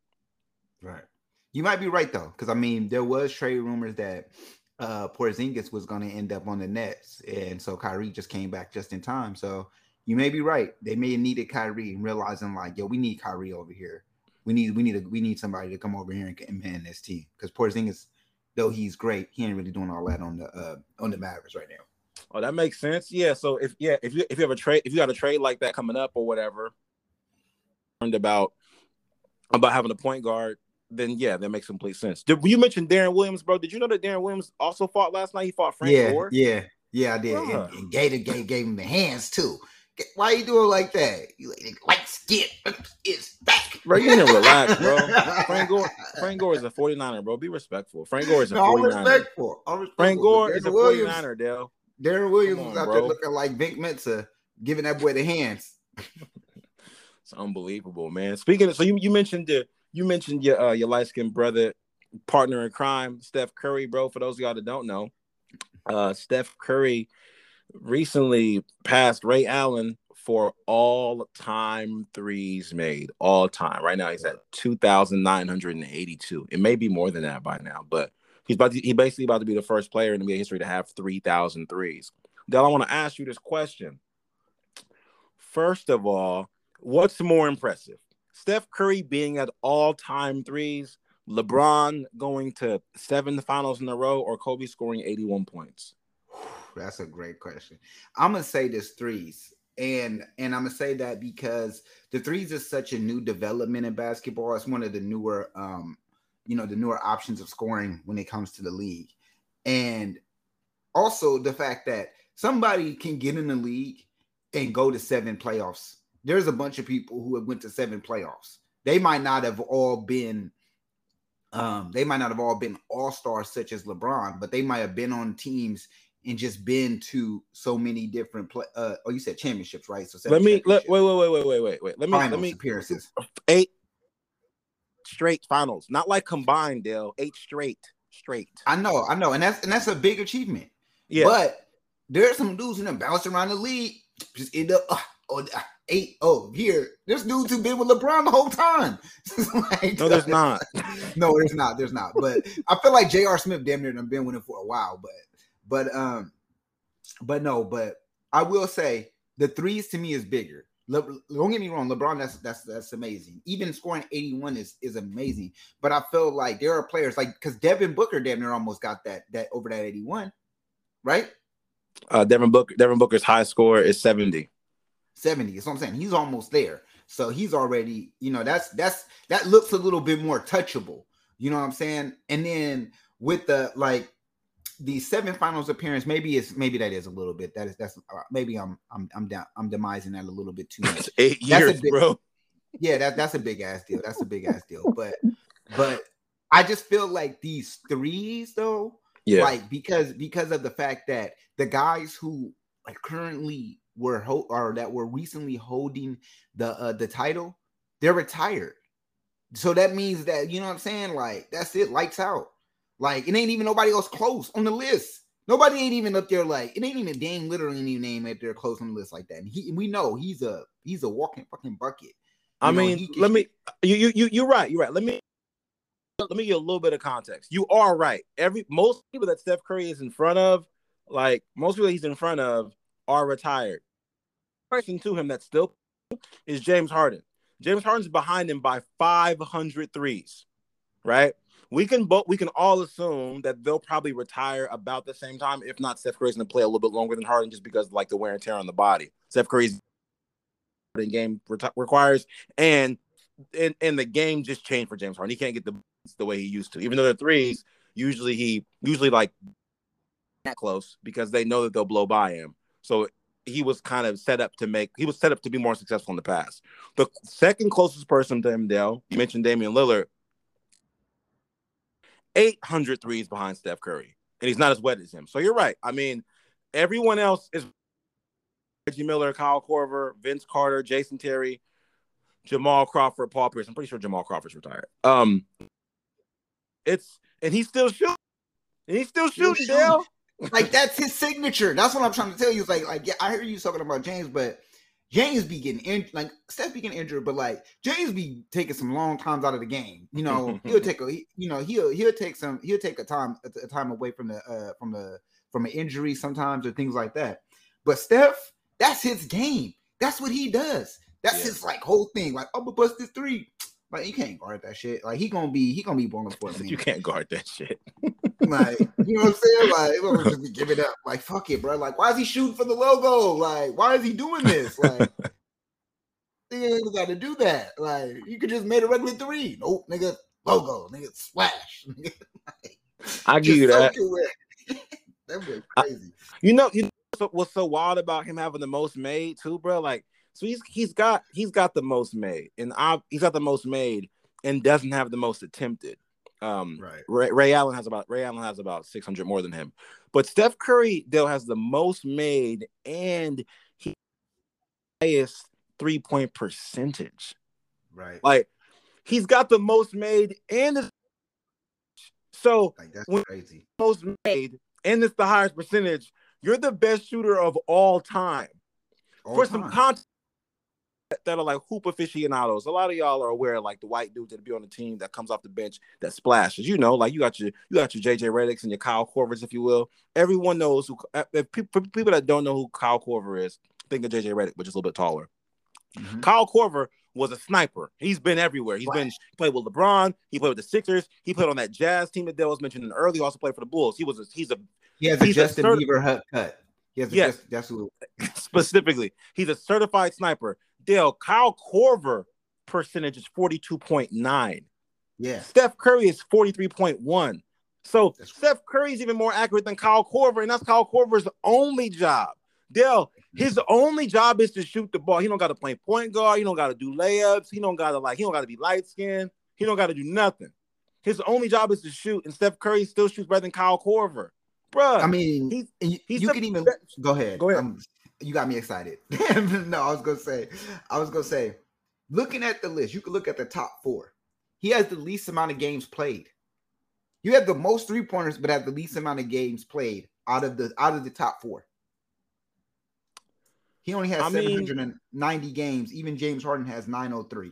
Right. You might be right though, because I mean there was trade rumors that uh Porzingis was going to end up on the Nets, and so Kyrie just came back just in time. So you may be right. They may have needed Kyrie, realizing like, yo, we need Kyrie over here. We need we need a, we need somebody to come over here and, and man this team because Porzingis, though he's great, he ain't really doing all that on the uh on the Mavericks right now. Oh, that makes sense. Yeah. So if yeah, if you if you have a trade, if you got a trade like that coming up or whatever, about about having a point guard then yeah, that makes complete sense. Did you mentioned Deron Williams, bro? Did you know that Deron Williams also fought last night? He fought Frank yeah, Gore. Yeah, yeah, I did. Uh. And, and Gator gave, gave him the hands too. Why are you doing like that? You like skin is back. Bro, you need to relax, bro. *laughs* Frank Gore, Frank Gore is a 49er, bro. Be respectful. Frank Gore is a no, 49er. I'm respectful. I'm respectful. Frank Gore is a 49er, Dale. Deron Williams on, out bro. there looking like Vic Mensa, giving that boy the hands. *laughs* it's unbelievable, man. Speaking of, so you, you mentioned the you mentioned your uh, your light skinned brother, partner in crime, Steph Curry, bro. For those of y'all that don't know, uh, Steph Curry recently passed Ray Allen for all time threes made, all time. Right now, he's at two thousand nine hundred and eighty-two. It may be more than that by now, but he's about to, he basically about to be the first player in NBA history to have 3,000 threes. Del, I want to ask you this question. First of all, what's more impressive? Steph Curry being at all time threes, LeBron going to seven finals in a row, or Kobe scoring 81 points? *sighs* That's a great question. I'm gonna say this threes. And and I'm gonna say that because the threes is such a new development in basketball. It's one of the newer um, you know, the newer options of scoring when it comes to the league. And also the fact that somebody can get in the league and go to seven playoffs there's a bunch of people who have went to seven playoffs. They might not have all been um, they might not have all been all-stars such as LeBron, but they might have been on teams and just been to so many different play uh oh you said championships, right? So let me let wait, wait, wait, wait, wait, wait, wait. Let me finals let me appearances. Eight straight finals. Not like combined, Dale. Eight straight. Straight. I know, I know, and that's and that's a big achievement. Yeah. But there's some dudes who them bounce around the league, just end up uh, oh, eight. Oh, here, This dudes been with LeBron the whole time. *laughs* like, no, there's *laughs* not. *laughs* no, there's not. There's not. But I feel like J.R. Smith damn near done been with him for a while. But, but, um, but no. But I will say the threes to me is bigger. Le, don't get me wrong, LeBron. That's that's that's amazing. Even scoring 81 is is amazing. But I feel like there are players like because Devin Booker damn near almost got that that over that 81, right? Uh, Devin Booker. Devin Booker's high score is 70. 70. That's what I'm saying. He's almost there. So he's already, you know, that's that's that looks a little bit more touchable. You know what I'm saying? And then with the like the seven finals appearance, maybe it's maybe that is a little bit. That is that's uh, maybe I'm I'm I'm down I'm demising that a little bit too much. *laughs* Eight that's years, big, bro. Yeah, that that's a big ass deal. That's a big ass deal. But but I just feel like these threes though Yeah. Like because because of the fact that the guys who like currently were ho- or that were recently holding the uh, the title, they're retired. So that means that you know what I'm saying. Like that's it, lights out. Like it ain't even nobody else close on the list. Nobody ain't even up there. Like it ain't even Dame literally any name up there close on the list like that. And he, we know he's a he's a walking fucking bucket. I You know, mean, can let me you you you you're right. You're right. Let me let me give you a little bit of context. You are right. Every most people that Steph Curry is in front of, like most people he's in front of, are retired. Person to him that's still is James Harden. James Harden's behind him by 500 threes, right? We can both we can all assume that they'll probably retire about the same time. If not, Steph Curry's gonna play a little bit longer than Harden just because like the wear and tear on the body. Steph Curry's game reti- requires, and and and the game just changed for James Harden. He can't get the the way he used to. Even though they're threes, usually he usually like that close because they know that they'll blow by him. So he was kind of set up to make he was set up to be more successful in the past. The second closest person to him, Dale, you mentioned Damian Lillard, 800 threes behind Steph Curry, and he's not as wet as him. So you're right. I mean, everyone else is Reggie Miller, Kyle Korver, Vince Carter, Jason Terry, Jamal Crawford, Paul Pierce. I'm pretty sure Jamal Crawford's retired. Um, it's and he's still shooting, and he's still shooting. Dale. Like that's his signature. That's what I'm trying to tell you. It's like, like yeah, I hear you talking about James, but James be getting in, like Steph be getting injured, but like James be taking some long times out of the game. You know, *laughs* he'll take a, you know, he'll he'll take some, he'll take a time a, time away from the uh from the from an injury sometimes or things like that. But Steph, that's his game. That's what he does. That's Yeah. his like whole thing. Like, I'm gonna bust this three. Like you can't guard that shit. Like he gonna be he gonna be balling for a *laughs* You can't guard that shit. *laughs* Like, you know what I'm saying? Like, just give it up. Like, fuck it, bro. Like, why is he shooting for the logo? Like, why is he doing this? Like, *laughs* nigga ain't got to do that. Like, you could just made a regular three. Nope, nigga, logo, nigga, splash. *laughs* Like, I give you that. soak it wet. *laughs* that was I- crazy. You know, you know what's so wild about him having the most made too, bro? Like, so he's he's got he's got the most made, and I, he's got the most made, and doesn't have the most attempted. Um, right. Ray, Ray Allen has about Ray Allen has about 600 more than him, but Steph Curry Dale has the most made, and he highest three point percentage. Right. Like, he's got the most made and the so Like, that's crazy. most made and it's the highest percentage. You're the best shooter of all time. All For some time. context that are like hoop aficionados, a lot of y'all are aware, like the white dude that be on the team that comes off the bench that splashes. You know, like you got your you got your JJ Redicks and your Kyle Korvers, if you will. Everyone knows who. If people, people that don't know who Kyle Korver is, think of JJ Redick, which is a little bit taller. Mhm. Kyle Korver was a sniper. He's been everywhere. He's been he played with LeBron. He played with the Sixers. He played on that Jazz team that Dale was mentioning earlier. Also played for the Bulls. He was a, he's a He has a he's a Justin certi- Bieber cut. He has a Yes. Just, that's what, specifically. He's a certified sniper. Dale, Kyle Korver percentage is 42.9. yeah. Steph Curry is 43.1. So That's- Steph Curry is even more accurate than Kyle Korver, and that's Kyle Korver's only job. Dale, his only job is to shoot the ball. He don't got to play point guard. He don't got to do layups. He don't got to like. He don't got to be light skinned. He don't got to do nothing. His only job is to shoot, and Steph Curry still shoots better than Kyle Korver, bro. I mean, he's- you, he's you can even go ahead. Go ahead. Um, you got me excited. *laughs* no, I was gonna say, I was gonna say, looking at the list, you could look at the top four. He has the least amount of games played. You have the most three pointers, but have the least amount of games played out of the out of the top four. He only has I mean- 790 games. Even James Harden has 903.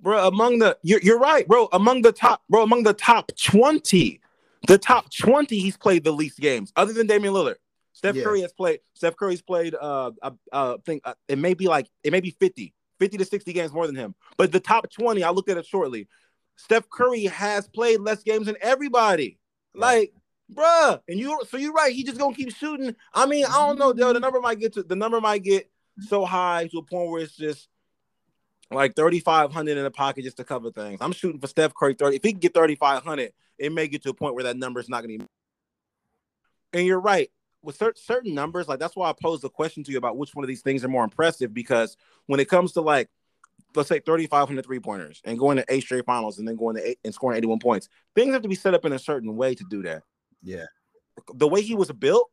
bro. Among the you're, you're right, bro. Among the top, bro. Among the top twenty, the top twenty, he's played the least games, other than Damian Lillard. Steph Yeah. Curry has played. Steph Curry's played. Uh, uh, uh think uh, it may be like it may be 50, 50 to sixty games more than him. But the top twenty, I looked at it shortly. Steph Curry has played less games than everybody. Like, bruh, and you so you're right. He just gonna keep shooting. I mean, I don't know, though. The number might get to the number might get so high to a point where it's just like 3,500 in the pocket just to cover things. I'm shooting for Steph Curry 30. If he can get 3,500, it may get to a point where that number is not going to be. And you're right. With cer- certain numbers, like that's why I posed the question to you about which one of these things are more impressive because when it comes to like let's say 3,500 three pointers and going to eight straight finals and then going to eight and scoring 81 points. Things have to be set up in a certain way to do that. Yeah. The way he was built,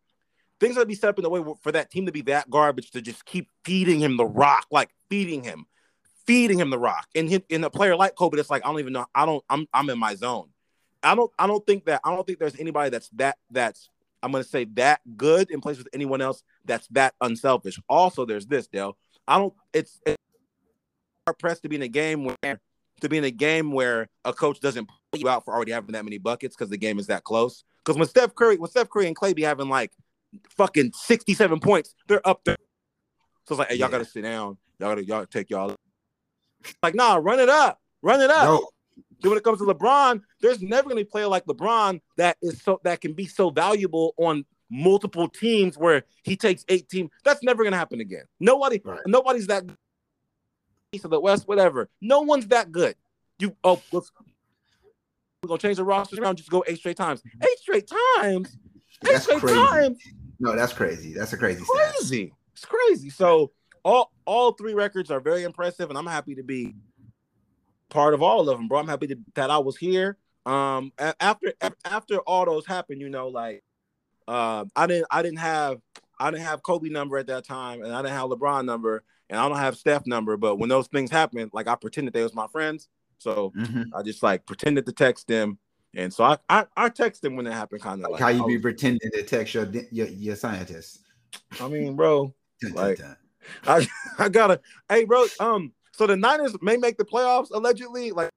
things have to be set up in the way for that team to be that garbage to just keep feeding him the rock, like feeding him, feeding him the rock. And him, in a player like Kobe, it's like I don't even know. I don't. I'm I'm in my zone. I don't. I don't think that. I don't think there's anybody that's that that's I'm going to say that good in place with anyone else that's that unselfish. Also, there's this, Dale. I don't. It's, it's hard pressed to be in a game where to be in a game where a coach doesn't pull you out for already having that many buckets because the game is that close. Because when Steph Curry, when Steph Curry and Clay be having like fucking 67 points, they're up there. So it's like, hey, y'all yeah. gotta sit down. Y'all gotta y'all take y'all. Like, nah, run it up, run it up. No. Then when it comes to LeBron, there's never going to be a player like LeBron that is so that can be so valuable on multiple teams where he takes eight teams. That's never going to happen again. Nobody, right. nobody's that east of the west, whatever. No one's that good. You oh, let's we're gonna change the roster around. Just go eight straight times. Mm-hmm. Eight straight times. Eight that's straight crazy. times. No, that's crazy. That's a crazy. Crazy. Stat. It's crazy. So all all three records are very impressive, and I'm happy to be part of all of them, bro. I'm happy to, that I was here. Um, after after all those happened, you know, like, uh, I didn't I didn't have I didn't have Kobe number at that time, and I didn't have LeBron number, and I don't have Steph number. But when those things happened, like I pretended they was my friends, so mm-hmm. I just like pretended to text them. And so I I, I text them when it happened, kind of like, like, how you be pretending to text your your, your scientist. I mean, bro, like I *laughs* I gotta hey bro, um so the Niners may make the playoffs allegedly. Like,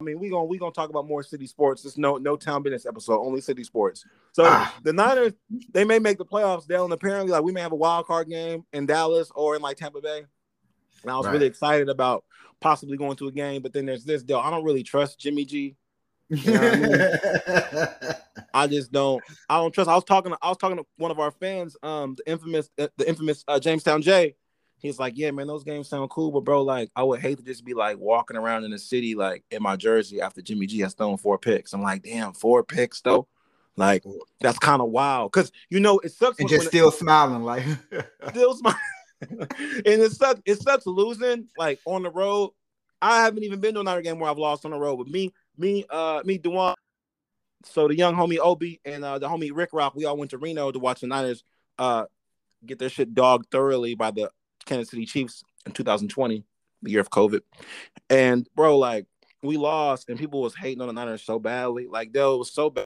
I mean, we gonna we gonna talk about more city sports. It's no no town business episode, only city sports. So ah. the Niners they may make the playoffs. Dale, and apparently, like we may have a wild card game in Dallas or in like Tampa Bay. And I was right. really excited about possibly going to a game, but then there's this deal. I don't really trust Jimmy G. *laughs* You know I, mean? I, just don't. I don't trust. I was talking. To, I was talking to one of our fans, um, the infamous, the infamous uh, Jamestown Jay, he's like, yeah, man, those games sound cool, but bro, like, I would hate to just be like walking around in the city, like in my jersey after Jimmy G has thrown four picks. I'm like, damn, four picks though. Like that's kind of wild, cause you know it sucks. And just still it, smiling, like *laughs* still smiling. *laughs* and it sucks. It sucks losing like on the road. I haven't even been to another game where I've lost on the road. But me, me, uh, me, Dewan. So the young homie Obi and uh, the homie Rick Rock, we all went to Reno to watch the Niners uh, get their shit dogged thoroughly by the Kansas City Chiefs in 2020, the year of COVID. And bro, like we lost, and people was hating on the Niners so badly. Like, though it was so bad.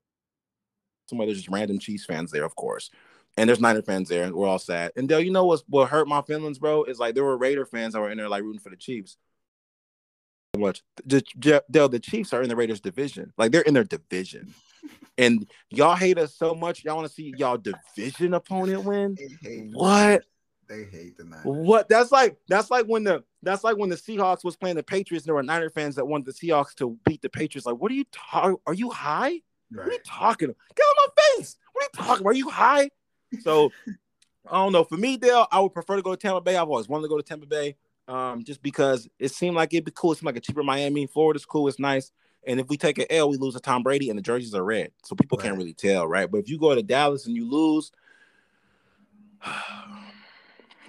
Somebody there's just random Chiefs fans there, of course. And there's Niner fans there, and we're all sad. And Dale, you know what's what hurt my feelings, bro? Is like there were Raider fans that were in there like rooting for the Chiefs. So much, Dale, the Chiefs are in the Raiders division. Like they're in their division, and y'all hate us so much. Y'all want to see y'all division opponent win. What? They hate the Niners. What? That's like that's like when the that's like when the Seahawks was playing the Patriots. And there were Niner fans that wanted the Seahawks to beat the Patriots. Like, what are you talking? Are you high? Right. What are you talking? Get on my face. What are you talking? About? Are you high? So I don't know. For me, Dale, I would prefer to go to Tampa Bay. I've always wanted to go to Tampa Bay, um, just because it seemed like it'd be cool. It seemed like a cheaper Miami. Florida's cool. It's nice. And if we take an L, we lose to Tom Brady, and the jerseys are red, so people right. can't really tell, right? But if you go to Dallas and you lose.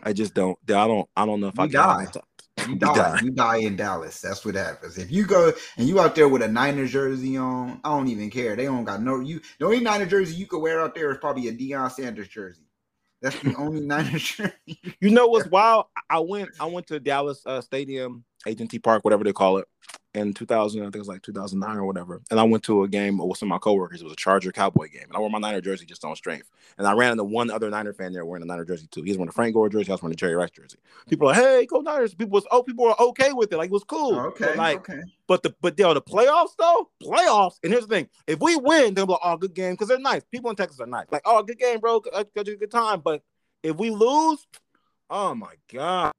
I just don't. I don't. I don't know if you I die. *laughs* You die. die. You die in Dallas. That's what happens. If you go and you out there with a Niners jersey on, I don't even care. They don't got no you. The only Niners jersey you could wear out there is probably a Deion Sanders jersey. That's the only *laughs* Niners jersey. You know what's wild? I went. I went to Dallas uh, Stadium, AT&T Park, whatever they call it, in 2000, I think it was like 2009 or whatever. And I went to a game with some of my coworkers. It was a Charger Cowboy game. And I wore my Niner jersey just on strength. And I ran into one other Niner fan there wearing a Niner jersey too. He's wearing a Frank Gore jersey. I was wearing a Jerry Rice jersey. People are like, hey, go Niners. People was oh, people were okay with it. Like it was cool. Oh, okay. But like, okay. but the but the, the playoffs though, playoffs. And here's the thing: if we win, they'll be like, oh, good game because they're nice. People in Texas are nice. Like, oh, good game, bro. Got a good time. But if we lose, oh my god,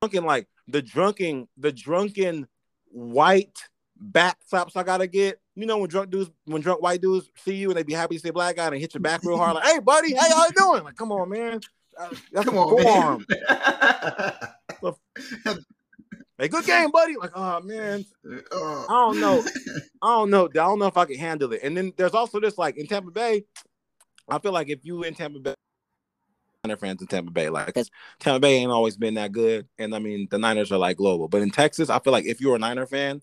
drunken like the drunken the drunken white back slaps I gotta get. You know when drunk dudes, when drunk white dudes see you and they be happy to say black guy and hit your back real hard, like, "Hey, buddy, how y'all doing?" Like, come on, man. Uh, that's come on, forearm. *laughs* *laughs* hey, good game, buddy. Like, oh man, uh. I don't know. I don't know. I don't know if I can handle it. And then there's also this, like in Tampa Bay. I feel like if you in Tampa Bay, Niner fans in Tampa Bay. Like Tampa Bay ain't always been that good, and I mean the Niners are like global. But in Texas, I feel like if you're a Niner fan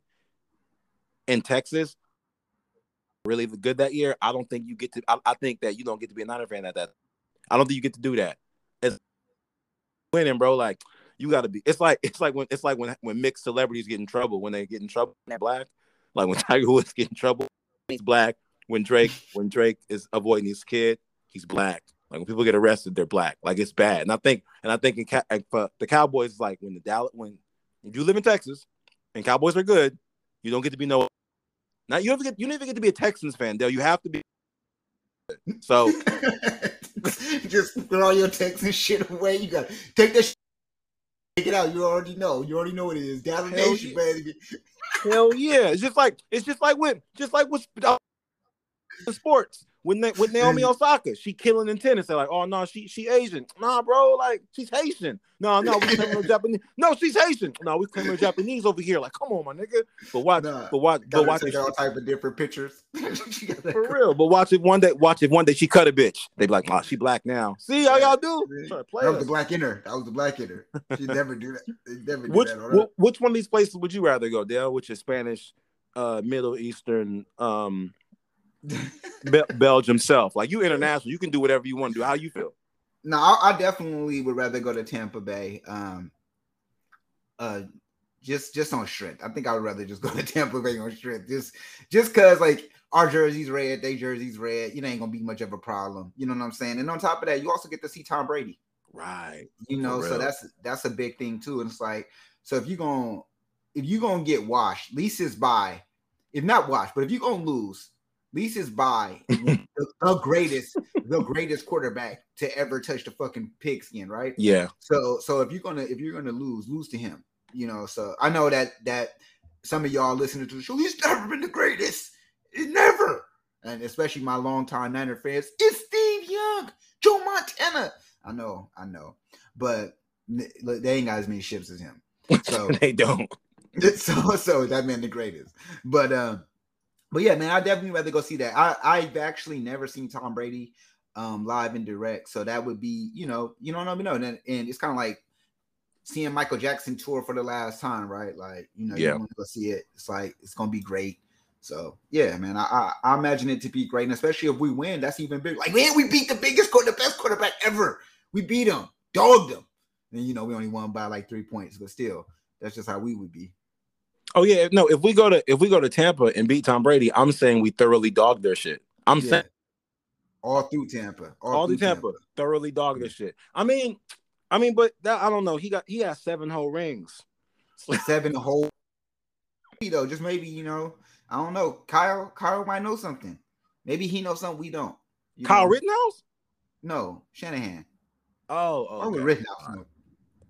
in Texas, really good that year, I don't think you get to. I, I think that you don't get to be a Niner fan at that. I don't think you get to do that. It's winning, bro. Like you got to be. It's like it's like when it's like when when mixed celebrities get in trouble when they get in trouble. They're Black, like when *laughs* Tiger Woods get in trouble, he's black. When Drake when Drake is avoiding his kid, he's black. Like when people get arrested, they're black. Like it's bad. And I think and I think in for the Cowboys, like when the Dallas when if you live in Texas and Cowboys are good, you don't get to be no. Now you never get you never get to be a Texans fan, Dale. You have to be. So *laughs* just throw your Texas shit away. You gotta take that. Shit, take it out. You already know. You already know what it is. Dallas Nation, yeah. baby. Hell yeah! It's just like it's just like when just like with uh, sports with with Naomi Osaka, she killing in tennis. They're like, oh no, she she Asian. Nah, bro, like she's Haitian. No, no, we claim her *laughs* Japanese. No, she's Haitian. No, we claim her Japanese over here. Like, come on, my nigga. But watch, nah, but watch, but watch it. All type of different pictures. *laughs* For real. But watch it one day. Watch it one day. She cut a bitch. They be like, oh, she black now. See how y'all do? That was the black in her. That was the black in her. She never do that. They never do which, that. Which one of these places would you rather go, Dale? Which is Spanish, uh, Middle Eastern, um, Be- Belgium self. Like you international, you can do whatever you want to do. How you feel? No, I, I, definitely would rather go to Tampa Bay. Um, uh, just just on strength. I think I would rather just go to Tampa Bay on strength. Just just cause like our jersey's red, they jersey's red. You know, ain't gonna be much of a problem. You know what I'm saying? And on top of that, you also get to see Tom Brady. Right. You know, so that's that's a big thing too. And it's like, so if you're gonna if you're gonna get washed, least is by, if not washed, but if you're gonna lose, Lisa's by *laughs* the, the, greatest, the greatest quarterback to ever touch the fucking pigskin, right? Yeah. So, so if you're gonna if you're gonna lose, lose to him. You know. So I know that that some of y'all listening to the show, he's never been the greatest. It never. And especially my longtime Niner fans, it's Steve Young, Joe Montana. I know, I know, but they ain't got as many ships as him. So *laughs* they don't. *laughs* So, so that man the greatest. But um, but yeah, man, I definitely rather go see that. I I've actually never seen Tom Brady um live and direct, so that would be you know you know what I mean. No, and, and it's kind of like seeing Michael Jackson tour for the last time, right? Like you know, yeah. you want to go see it. It's like it's gonna be great. So yeah, man, I, I, I imagine it to be great, and especially if we win, that's even bigger. Like man, we beat the biggest, the best quarterback ever. We beat him, dogged him, and you know we only won by like three points, but still, that's just how we would be. Oh yeah, no. If we go to if we go to Tampa and beat Tom Brady, I'm saying we thoroughly dog their shit. I'm yeah. saying all through Tampa, all, all through Tampa, Tampa, thoroughly dog their shit. I mean, I mean, but that I don't know. He got he got seven whole rings, *laughs* seven whole. You know, just maybe you know, I don't know. Kyle, Kyle might know something. Maybe he knows something we don't. Kyle know? Rittenhouse? No, Shanahan. Oh, oh, okay. Rittenhouse. Right.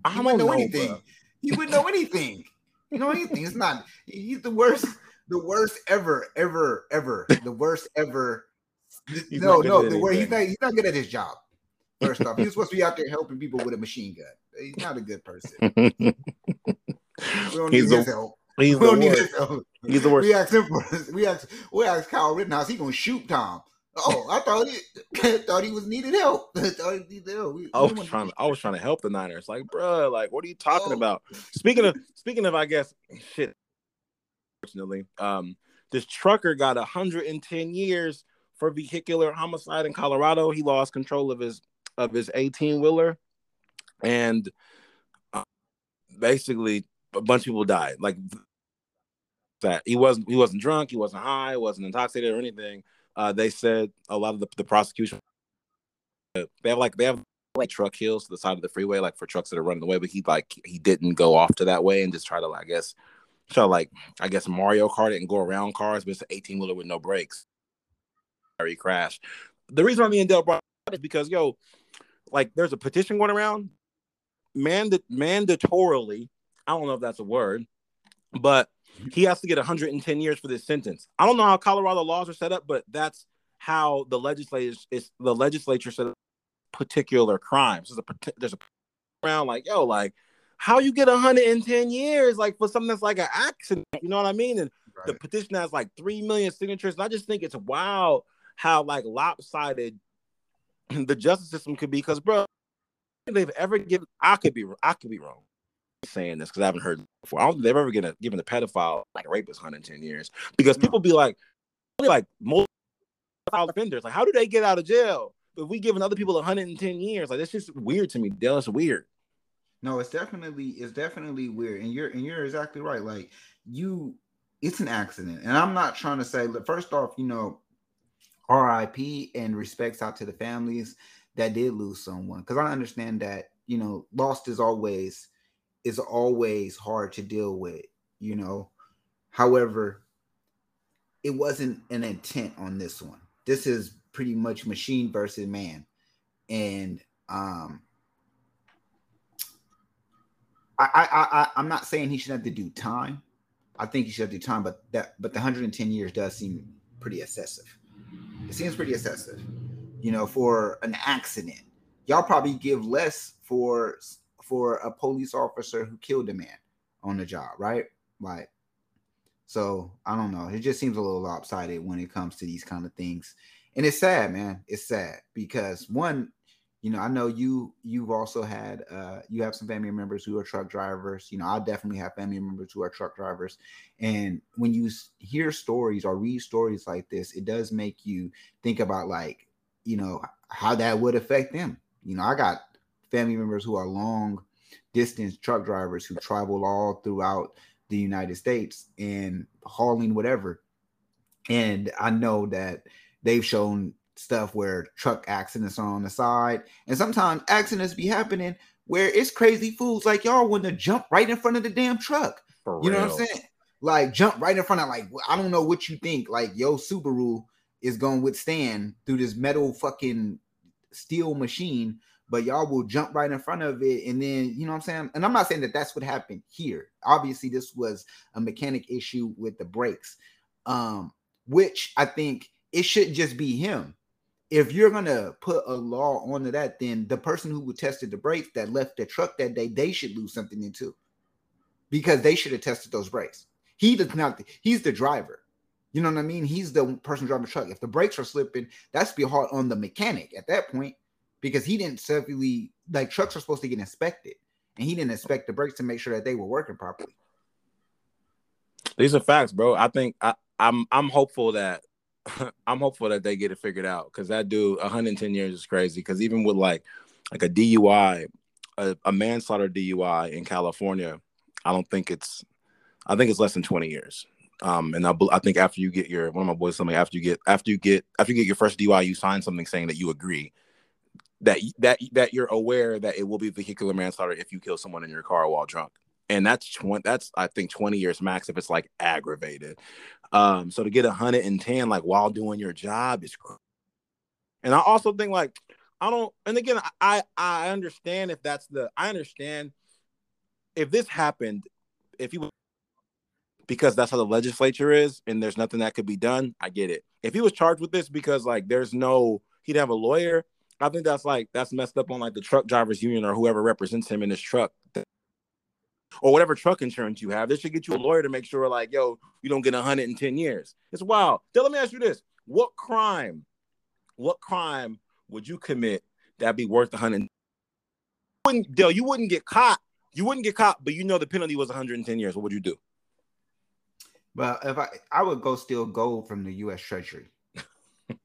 I don't know, know anything. Bro. He wouldn't know anything. *laughs* You know anything? It's not. He's the worst. The worst ever, ever, ever. The worst ever. He's no, no. The worst. He's not. He's not good at his job. First off, he's supposed to be out there helping people with a machine gun. He's not a good person. *laughs* we don't he's need his help. He's we don't need his help. He's the worst. We asked him for. We asked. We asked Kyle Rittenhouse. He gonna shoot Tom. Oh, I thought he *laughs* thought he was needed help. *laughs* I thought he needed help. We, I was trying. To, I was trying to help the Niners. Like, bro, like, what are you talking oh. about? Speaking of, speaking of, I guess, shit. Unfortunately, um, this trucker got 110 years for vehicular homicide in Colorado. He lost control of his of his 18 wheeler, and uh, basically a bunch of people died. Like that, he wasn't he wasn't drunk, he wasn't high, wasn't intoxicated or anything uh, they said a lot of the, the prosecution they have like they have like truck hills to the side of the freeway, like for trucks that are running away, but he like he didn't go off to that way and just try to like I guess try to like I guess Mario Kart it and go around cars, but it's an 18 wheeler with no brakes. He crashed. The reason I'm being Dell brought is because yo, like there's a petition going around, manda- mandatorily. I don't know if that's a word, but he has to get 110 years for this sentence. I don't know how Colorado laws are set up, but that's how the legislature is the legislature set up particular crimes. There's a there's a around like yo like how you get 110 years like for something that's like an accident. You know what I mean? And right. the petition has like three million signatures. And I just think it's wild how like lopsided *clears throat* the justice system could be. Because bro, they've ever given. I could be. I could be wrong saying this because I haven't heard before. I don't think they've ever given a, given a pedophile like a rapist 110 years because people be like, like most offenders, like how do they get out of jail? But we giving other people 110 years, like that's just weird to me. Dale, it's weird. No, it's definitely it's definitely weird, and you're and you're exactly right. Like you, it's an accident, and I'm not trying to say. First off, you know, R.I.P. and respects out to the families that did lose someone, because I understand that you know lost is always is always hard to deal with. You know, however, it wasn't an intent on this one. This is pretty much machine versus man, and um I, I, I, I'm not saying he should have to do time. I think he should have to do time, but that, but the 110 years does seem pretty excessive. It seems pretty excessive, you know, for an accident. Y'all probably give less for for a police officer who killed a man on the job, right? Like, so I don't know. It just seems a little lopsided when it comes to these kind of things, and it's sad, man. It's sad because one, you know, I know you you've also had uh you have some family members who are truck drivers. You know, I definitely have family members who are truck drivers. And when you hear stories or read stories like this, it does make you think about like, you know, how that would affect them. You know, I got family members who are long distance truck drivers who travel all throughout the United States and hauling whatever. And I know that they've shown stuff where truck accidents are on the side, and sometimes accidents be happening where it's crazy fools like y'all want to jump right in front of the damn truck. For you know what I'm saying? Like jump right in front of like I don't know what you think. Like yo Subaru is gonna withstand through this metal fucking steel machine, but y'all will jump right in front of it, and then you know what I'm saying. And I'm not saying that that's what happened here. Obviously, this was a mechanic issue with the brakes, um, which I think it should just be him if you're gonna put a law onto that, then the person who tested the brakes that left the truck that day, they should lose something into because they should have tested those brakes. He does not. He's the driver. You know what I mean? He's the person driving the truck. If the brakes are slipping, that's be hard on the mechanic at that point because he didn't simply like trucks are supposed to get inspected, and he didn't inspect the brakes to make sure that they were working properly. These are facts, bro. I think I, I'm I'm hopeful that *laughs* I'm hopeful that they get it figured out because that dude 110 years is crazy. Because even with like like a DUI, a, a, manslaughter DUI in California, I don't think it's I think it's less than 20 years. Um, and I, I think after you get your one of my boys me after you get after you get after you get your first DUI, you sign something saying that you agree that that that you're aware that it will be vehicular manslaughter if you kill someone in your car while drunk and that's 20 that's i think 20 years max if it's like aggravated um so to get 110 like while doing your job is crazy. and i also think like i don't and again i i understand if that's the i understand if this happened if he was because that's how the legislature is and there's nothing that could be done i get it if he was charged with this because like there's no he'd have a lawyer i think that's like that's messed up on like the truck drivers union or whoever represents him in this truck or whatever truck insurance you have. They should get you a lawyer to make sure, like, yo, you don't get 110 years. It's wild. Then let me ask you this: What crime, what crime would you commit that'd be worth 100? Wouldn't Dale? You wouldn't get caught. You wouldn't get caught, but you know the penalty was 110 years. What would you do? Well, if I I would go steal gold from the U.S. Treasury.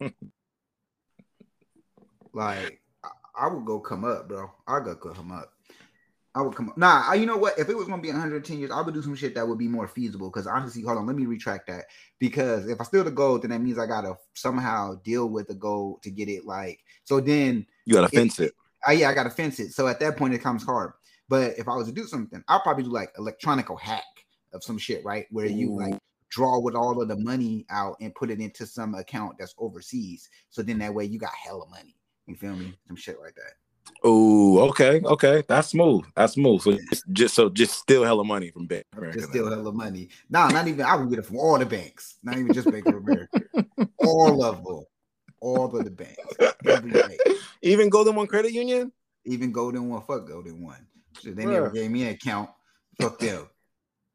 *laughs* like I would go come up, bro. I go come up. I would come up. Nah, you know what? If it was gonna be 110 years, I would do some shit that would be more feasible. Because honestly, hold on, let me retract that. Because if I steal the gold, then that means I gotta somehow deal with the gold to get it. Like so, then you gotta fence it. Uh, yeah, I gotta fence it. So at that point, it comes hard. But if I was to do something, I'll probably do like electronical hack of some shit, right? Where you like draw with all of the money out and put it into some account that's overseas. So then that way you got hella money. You feel me? Some shit like that. Oh, okay, okay, that's smooth. That's smooth. So just, just so just steal hella money from Bank America. Just steal hella money. Nah, not even. I would get it from all the banks, not even just Bank of America. *laughs* all of them, all of the banks. Even Golden One Credit Union. Even Golden One. Fuck Golden One. So they Bruh. never gave me an account. Fuck them.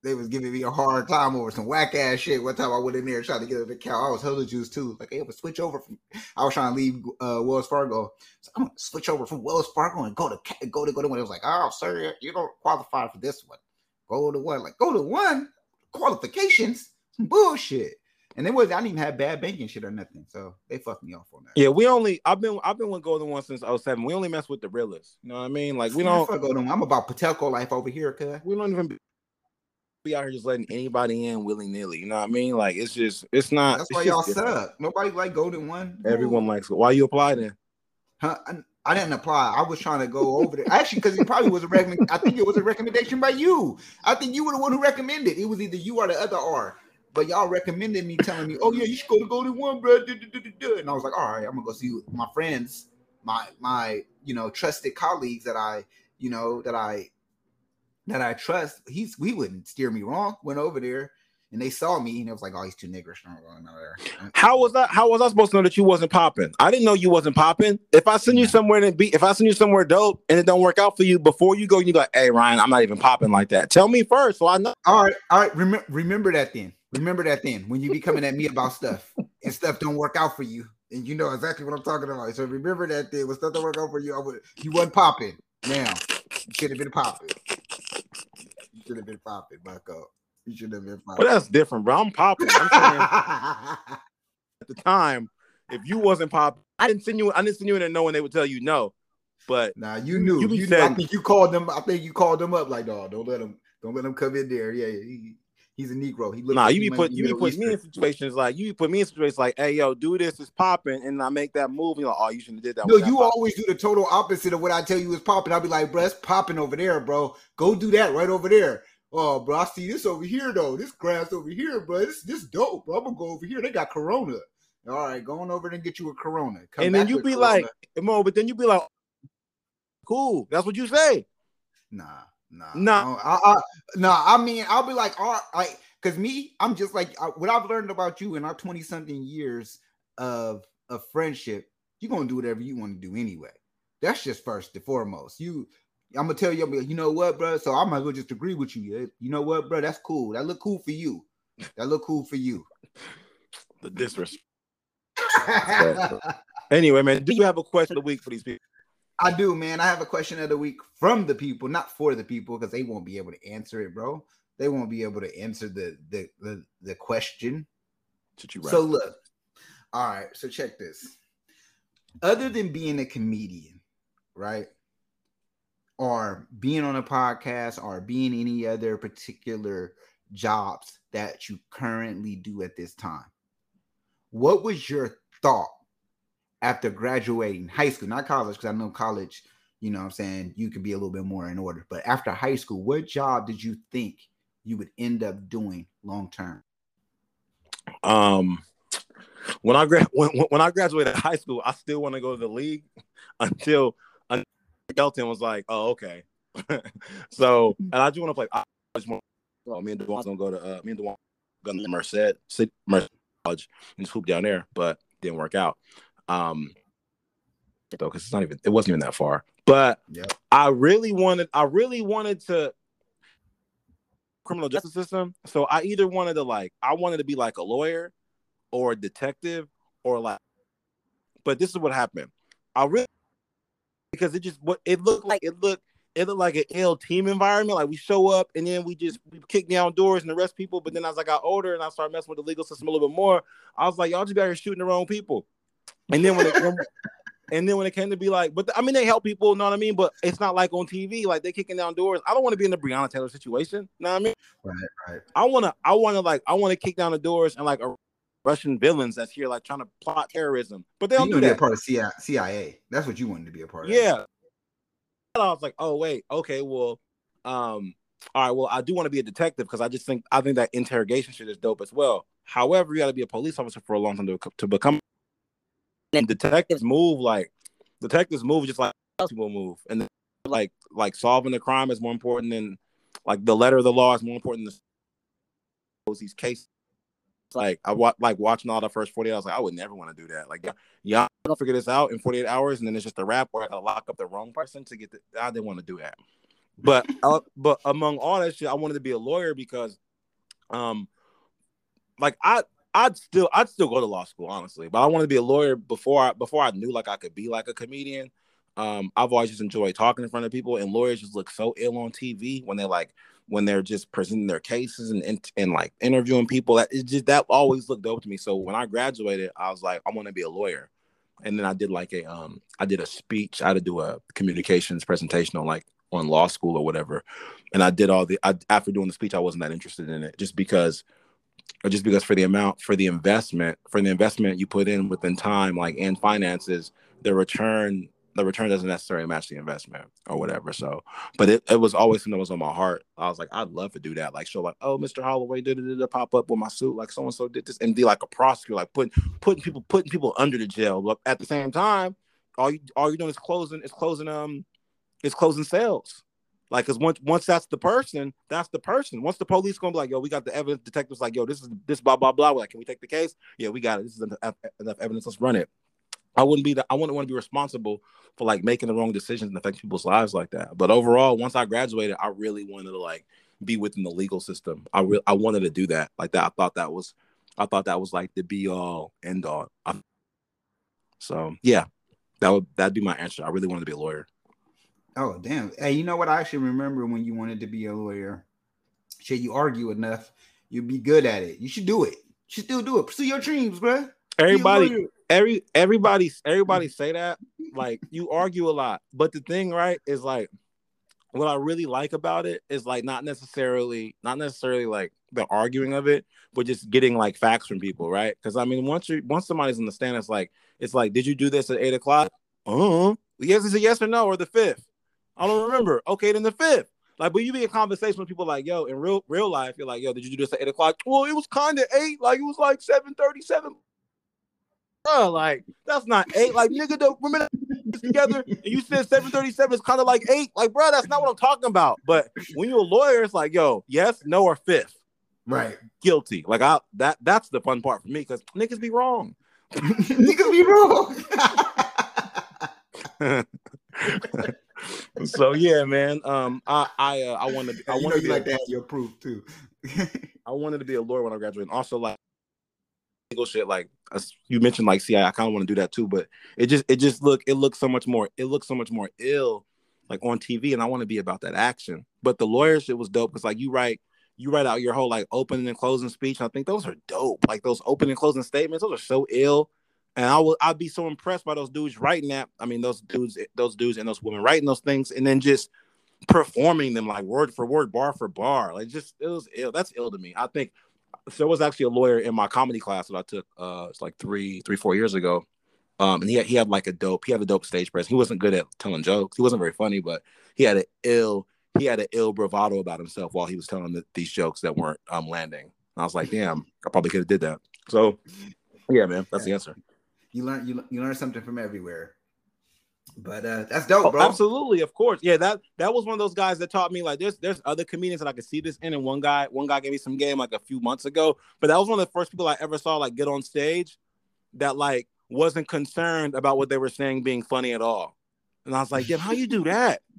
They was giving me a hard time over some whack ass shit. One time I went in there trying to get an account. I was hella juice too. Like, hey, I'm gonna switch over from. I was trying to leave uh, Wells Fargo. So I'm gonna switch over from Wells Fargo and go to go to go to one. It was like, oh, sir, you don't qualify for this one. Go to one. Like, go to one qualifications. Some bullshit. And they was I didn't even have bad banking shit or nothing. So they fucked me off on that. Yeah, we only I've been I've been with Golden One since 07. We only mess with the realists. You know what I mean? Like we don't fuck Golden I'm about Patelco life over here, cuz we don't even be out here just letting anybody in willy nilly. You know what I mean? Like it's just it's not. That's it's why y'all suck. Nobody like Golden One. Everyone likes it. Why you apply then? Huh? I, I, didn't apply. I was trying to go over there. Actually, because it probably was a recommend. I think it was a recommendation by you. I think you were the one who recommended. It was either you or the other R. But y'all recommended me, telling me, "Oh yeah, you should go to Golden One, bro." And I was like, "All right, I'm gonna go see my friends, my my you know trusted colleagues that I you know that I that I trust, he's we wouldn't steer me wrong. Went over there and they saw me and it was like, oh, he's too niggerish. How was that? How was I supposed to know that you wasn't popping? I didn't know you wasn't popping. If I send you somewhere and be, if I send you somewhere dope and it don't work out for you before you go, you go, hey Ryan, I'm not even popping like that. Tell me first, so I know. All right, all right. Remember, remember that then. Remember that then when you be coming at me about stuff *laughs* and stuff don't work out for you, and you know exactly what I'm talking about. So remember that then when stuff don't work out for you, I would you wasn't popping. Now you should have been popping should have been popping, Bucko. You should have been popping. Well, that's different, bro. I'm popping. I'm saying *laughs* at the time, if you wasn't popping, I didn't send you. I didn't send you in there knowing they would tell you no. But nah, you knew. You, you said, I think you called them. I think you called them up like, dog, don't let them, don't let them come in there. Yeah, he, he's a Negro. He nah, like you be put you be put me in situations like you put me in situations like, hey, yo, do this is popping, and I make that move. You're like, oh, you shouldn't have did that. No, you always do the total opposite of what I tell you is popping. I'll be like, bro, it's popping over there, bro. Go do that right over there. Oh, bro, I see this over here though. This grass over here, bro. This this dope, bro. I'm gonna go over here. They got Corona. All right, going over there and get you a Corona. Come and then you be corona. like, Mo, but then you be like, cool. That's what you say. Nah, nah, nah. I, I, nah. I mean, I'll be like, all right, because me, I'm just like what I've learned about you in our 20 something years of of friendship. You're gonna do whatever you want to do anyway. That's just first and foremost. You I'm gonna tell you, I'm like, you know what, bro? So I might as well just agree with you. You know what, bro? That's cool. That look cool for you. That look cool for you. the disrespect. *laughs* anyway, man, do you have a question of the week for these people? I do, man. I have a question of the week from the people, not for the people, because they won't be able to answer it, bro. They won't be able to answer the the the, the question. So look, all right. So check this. Other than being a comedian, right? or being on a podcast or being any other particular jobs that you currently do at this time. What was your thought after graduating high school, not college, because I know college, you know I'm saying, you could be a little bit more in order, but after high school, what job did you think you would end up doing long term? Um, when I gra- when, when I graduated high school, I still want to go to the league *laughs* until Elton was like, "Oh, okay." *laughs* so, and I just want to play. I just want. Oh, me and Dewan gonna go to. Uh, me and Dewan going to Merced, Merced College, and just hoop down there, but didn't work out. Um, though, because it's not even. It wasn't even that far. But yep. I really wanted. I really wanted to criminal justice system. So I either wanted to like. I wanted to be like a lawyer, or a detective, or like. But this is what happened. I really because it just what it looked like it looked it looked like an ill team environment. Like we show up and then we just we kick down doors and arrest people. But then as I got older and I started messing with the legal system a little bit more, I was like, y'all just got here shooting the wrong people. And then when it and then when it came to be like, but the, I mean they help people, you know what I mean? But it's not like on TV, like they kicking down doors. I don't want to be in the Breonna Taylor situation. You know what I mean? Right, right. I wanna I wanna like I wanna kick down the doors and like Russian villains that's here like trying to plot terrorism. But they don't do that. Be a part of CIA. CIA. That's what you wanted to be a part of. Yeah. I was like, oh wait, okay, well, um, all right, well, I do want to be a detective because I just think I think that interrogation shit is dope as well. However, you got to be a police officer for a long time to, to become. And detectives move like detectives move just like people move, and like like solving the crime is more important than like the letter of the law is more important than these cases. Like I wa- like watching all the first 48 hours, like I would never want to do that. Like y'all gonna figure this out in 48 hours and then it's just a wrap or I gotta lock up the wrong person to get the I didn't want to do that. but uh, *laughs* but among all that shit, I wanted to be a lawyer because, um, like I I'd still I'd still go to law school honestly, but I wanted to be a lawyer before I before I knew like I could be like a comedian. Um, I've always just enjoyed talking in front of people, and lawyers just look so ill on TV when they're like when they're just presenting their cases and and, and like interviewing people. That it just that always looked dope to me. So when I graduated, I was like, I want to be a lawyer, and then I did like a um I did a speech. I had to do a communications presentation on like on law school or whatever, and I did all the I, after doing the speech, I wasn't that interested in it just because just because for the amount for the investment for the investment you put in within time like and finances the return the return doesn't necessarily match the investment or whatever so. But it, it was always something that was on my heart. I was like i'd love to do that. Like show like oh mr holloway did it pop up with my suit like so and so did this and be like a prosecutor like putting putting people putting people under the jail. But at the same time all you all you're doing is closing is closing um is closing sales like, cause once once that's the person, that's the person. Once the police gonna be like, yo, we got the evidence. Detectives like, yo, this is this blah blah blah. We're like, can we take the case? Yeah, we got it. This is enough, enough evidence. Let's run it. I wouldn't be the, I wouldn't want to be responsible for like making the wrong decisions and affecting people's lives like that. But overall, once I graduated, I really wanted to like be within the legal system. I re- I wanted to do that like that. I thought that was I thought that was like the be all end all. I, so yeah, that would that'd be my answer. I really wanted to be a lawyer. Oh damn! Hey, you know what? I actually remember when you wanted to be a lawyer. Shit, you argue enough, you'll be good at it. You should do it. You should still do it. Pursue your dreams, bro. Everybody, every everybody, everybody say that. Like you argue a lot, but the thing, right, is like what I really like about it is like not necessarily, not necessarily like the arguing of it, but just getting like facts from people, right? Because I mean, once you once somebody's in the stand, it's like it's like, did you do this at eight o'clock? Uh, yes, it's a yes or no, or the fifth. I don't remember. Okay, then the fifth. Like, but you be in conversation with people like, yo, in real real life, you're like, yo, did you do this at eight o'clock? Well, it was kind of eight. Like, it was like seven thirty-seven. Bro, like that's not eight. Like, nigga, the women *laughs* together, and you said seven thirty-seven is kind of like eight. Like, bro, that's not what I'm talking about. But when you're a lawyer, it's like, yo, yes, no, or fifth. Right. Guilty. Like, I that that's the fun part for me because niggas be wrong. *laughs* niggas be wrong. *laughs* so yeah, man. Um, I I uh, I wanted I wanted to like that your proof too. *laughs* I wanted to be a lawyer when I graduated. Also, like legal shit, like you mentioned, like see, I, I kind of want to do that too. But it just it just look it looks so much more it looks so much more ill, like on TV, and I want to be about that action. But the lawyer shit was dope because like you write you write out your whole like opening and closing speech. I think those are dope. Like those opening and closing statements, those are so ill. And I will I'd be so impressed by those dudes writing that. I mean, those dudes, those dudes and those women writing those things and then just performing them like word for word, bar for bar. Like just it was ill. That's ill to me. I think so there was actually a lawyer in my comedy class that I took uh it's like three, three, four years ago. Um, and he had, he had like a dope, he had a dope stage presence. He wasn't good at telling jokes. He wasn't very funny, but he had an ill, he had an ill bravado about himself while he was telling the, these jokes that weren't um landing. And I was like, damn, I probably could have did that. So yeah, man, that's the answer you learn you, you learn something from everywhere. But uh that's dope, oh, bro. absolutely, of course. Yeah, that that was one of those guys that taught me like there's there's other comedians that I could see this in. And one guy, one guy gave me some game like a few months ago. But that was one of the first people I ever saw like get on stage that like wasn't concerned about what they were saying being funny at all. And I was like, yeah, how you do that? *laughs*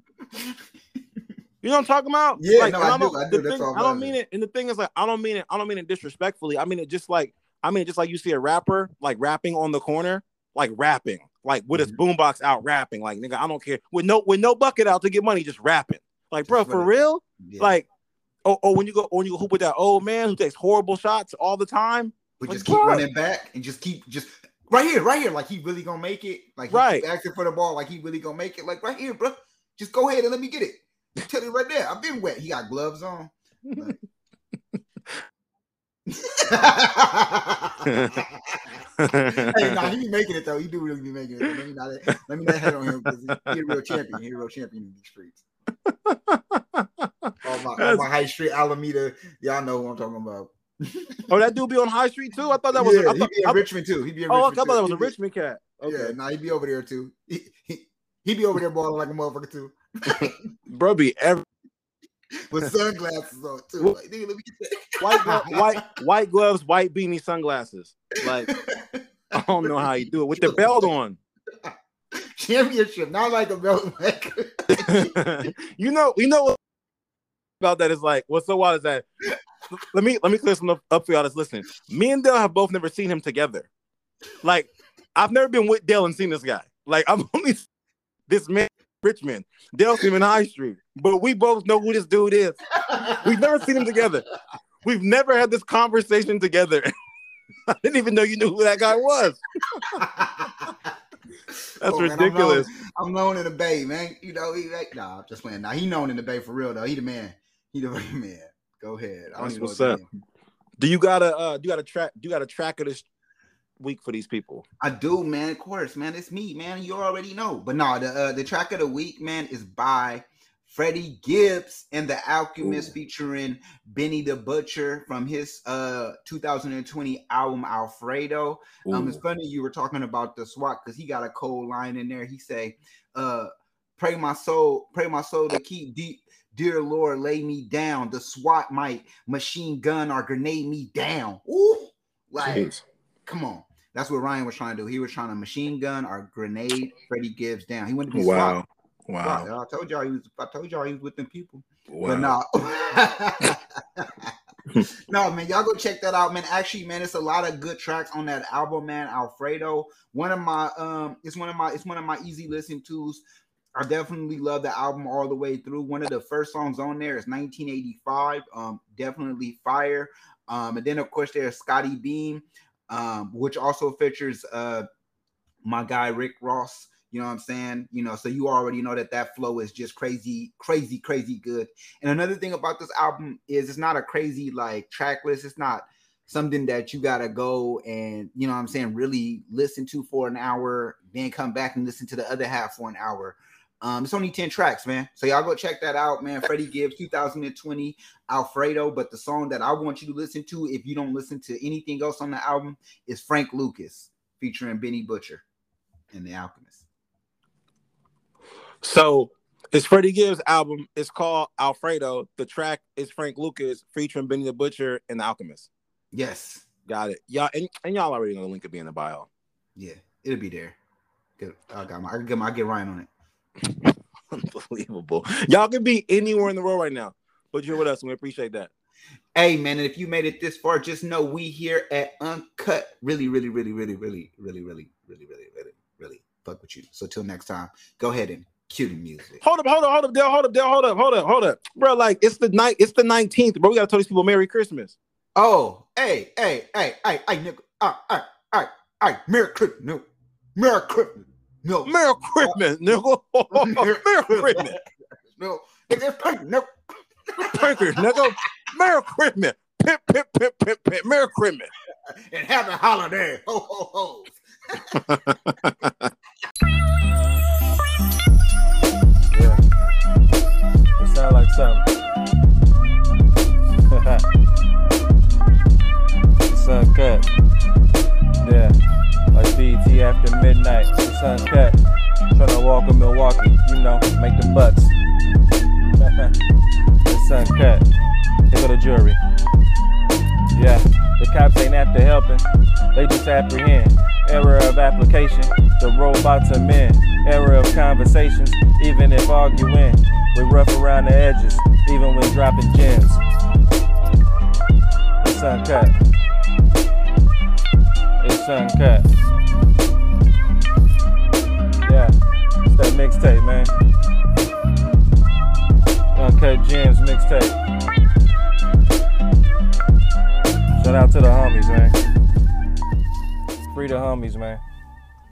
You know what I'm talking about? Yeah, like, no, I, I, do, I do. Thing, I don't mean it. And the thing is, like, I don't mean it. I don't mean it disrespectfully. I mean it just like I mean, just like you see a rapper like rapping on the corner, like rapping, like with his mm-hmm. boombox out rapping, like nigga, I don't care with no with no bucket out to get money, just rapping. Like, bro, for real? Yeah. Like, oh, oh, when you go when you go hoop with that old man who takes horrible shots all the time, but like, just keep bro. running back and just keep just right here, right here, like he really gonna make it, like right asking for the ball, like he really gonna make it, like right here, bro. Just go ahead and let me get it. Tell you right there, I've been wet. He got gloves on. *laughs* hey, *laughs* nah, he be making it though. He do really be making it. Let me not let me not head on him because he, a real champion. He a real champion in these streets. all my, my high street Alameda, y'all know who I'm talking about. oh, that dude be on High Street too. I thought that was. Yeah, I thought, he be in Richmond too. He be in oh, Richmond I thought that was a Richmond cat. Okay, yeah, nah, he be over there too. He, he, he be over there balling like a motherfucker too. Bro, be every *laughs* with sunglasses on too. Like, nigga, let me get that. *laughs* white, white, white gloves, white beanie, sunglasses. Like, *laughs* I don't know how you do it with the belt on. championship, not like a belt. you know, you know what about that is like what's so wild is that let me let me clear some up, up for y'all that's listening. Me and Dale have both never seen him together. Like I've never been with Dale and seen this guy. Like I'm only this man Richmond. Dale seen him in High Street, but we both know who this dude is. We've never seen him together. We've never had this conversation together. *laughs* I didn't even know you knew who that guy was. *laughs* That's Oh, man, I'm ridiculous. known- I'm known in the Bay, man. You know, he like, nah, I'm just playing. Nah, he known in the Bay for real though. He the man. He the *laughs* man. Go ahead. I That's what's up. Do you got a uh do you got a track do you got a track of this week for these people? I do, man. Of course, man. It's me, man. You already know. But no, the uh, the track of the week, man, is by Freddie Gibbs and the Alchemist Ooh. featuring Benny the Butcher from his uh 2020 album Alfredo. Um, it's funny you were talking about the SWAT because he got a cold line in there. He say, uh, pray my soul, pray my soul to keep deep. Dear Lord, lay me down. The SWAT might machine gun or grenade me down. Ooh, like Jeez. come on. That's what Ryan was trying to do. He was trying to machine gun or grenade Freddie Gibbs down. He went to be Wow. Wow. SWAT. I told y'all he was. I told y'all he was with them people. Wow. But no. *laughs* *laughs* no, man, y'all go check that out, man. Actually, man, it's a lot of good tracks on that album, man. Alfredo, one of my um, it's one of my it's one of my easy listening tools. I definitely love the album all the way through. One of the first songs on there is 1985. Um, definitely fire. Um, and then of course there's Scottie Beam, um, which also features uh my guy Rick Ross. You know what I'm saying? You know, so you already know that that flow is just crazy, crazy, crazy good. And another thing about this album is it's not a crazy like track list. It's not something that you gotta go and you know what I'm saying really listen to for an hour, then come back and listen to the other half for an hour. Um, it's only 10 tracks, man. So y'all go check that out, man. Freddie Gibbs 2020 Alfredo. But the song that I want you to listen to, if you don't listen to anything else on the album, is Frank Lucas featuring Benny Butcher and the Alchemist. So it's Freddie Gibbs' album. It's called Alfredo. The track is Frank Lucas featuring Benny the Butcher and the Alchemist. Yes. Got it. Y'all and, and y'all already know the link will be in the bio. Yeah, it'll be there. Good. I got my I get my I get Ryan on it. *laughs* Unbelievable. Y'all can be anywhere in the world right now, but you're with us, and we appreciate that. Hey man, and if you made it this far, just know we here at Uncut really, really, really, really, really, really, really, really, really, really, really fuck with you. So till next time, go ahead and cue the music. Hold up, hold up, hold up, Dale, hold up, Dale, hold up, hold up, hold up, bro. Like it's the night, it's the 19th, bro. We gotta tell these people Merry Christmas. Oh, hey, hey, hey, hey, hey, nigga, ah, ah, ah, ah, Merry Christmas, Merry Christmas, no, Merry Christmas, uh, nigga. *laughs* Merry Christmas, no, it's just pink, no. Prankers, nigga. Merry Christmas. Pip, pip, pip, pip, pip. Merry Christmas. and happy holiday, ho, ho, ho. *laughs* Yeah. It sound like something. *laughs* it's uncut. After midnight. It's uncut. Tryna walk in Milwaukee, you know, make the bucks. it's *laughs* uncut. Here go the jury. Yeah, the cops ain't after helping, they just apprehend. Error of application, the robots are men. Error of conversations, even if arguing. We rough around the edges, even when dropping gems. It's uncut. It's uncut. Yeah, that mixtape, man. Okay, Gems mixtape. Shout out to the homies, man. Free the homies, man.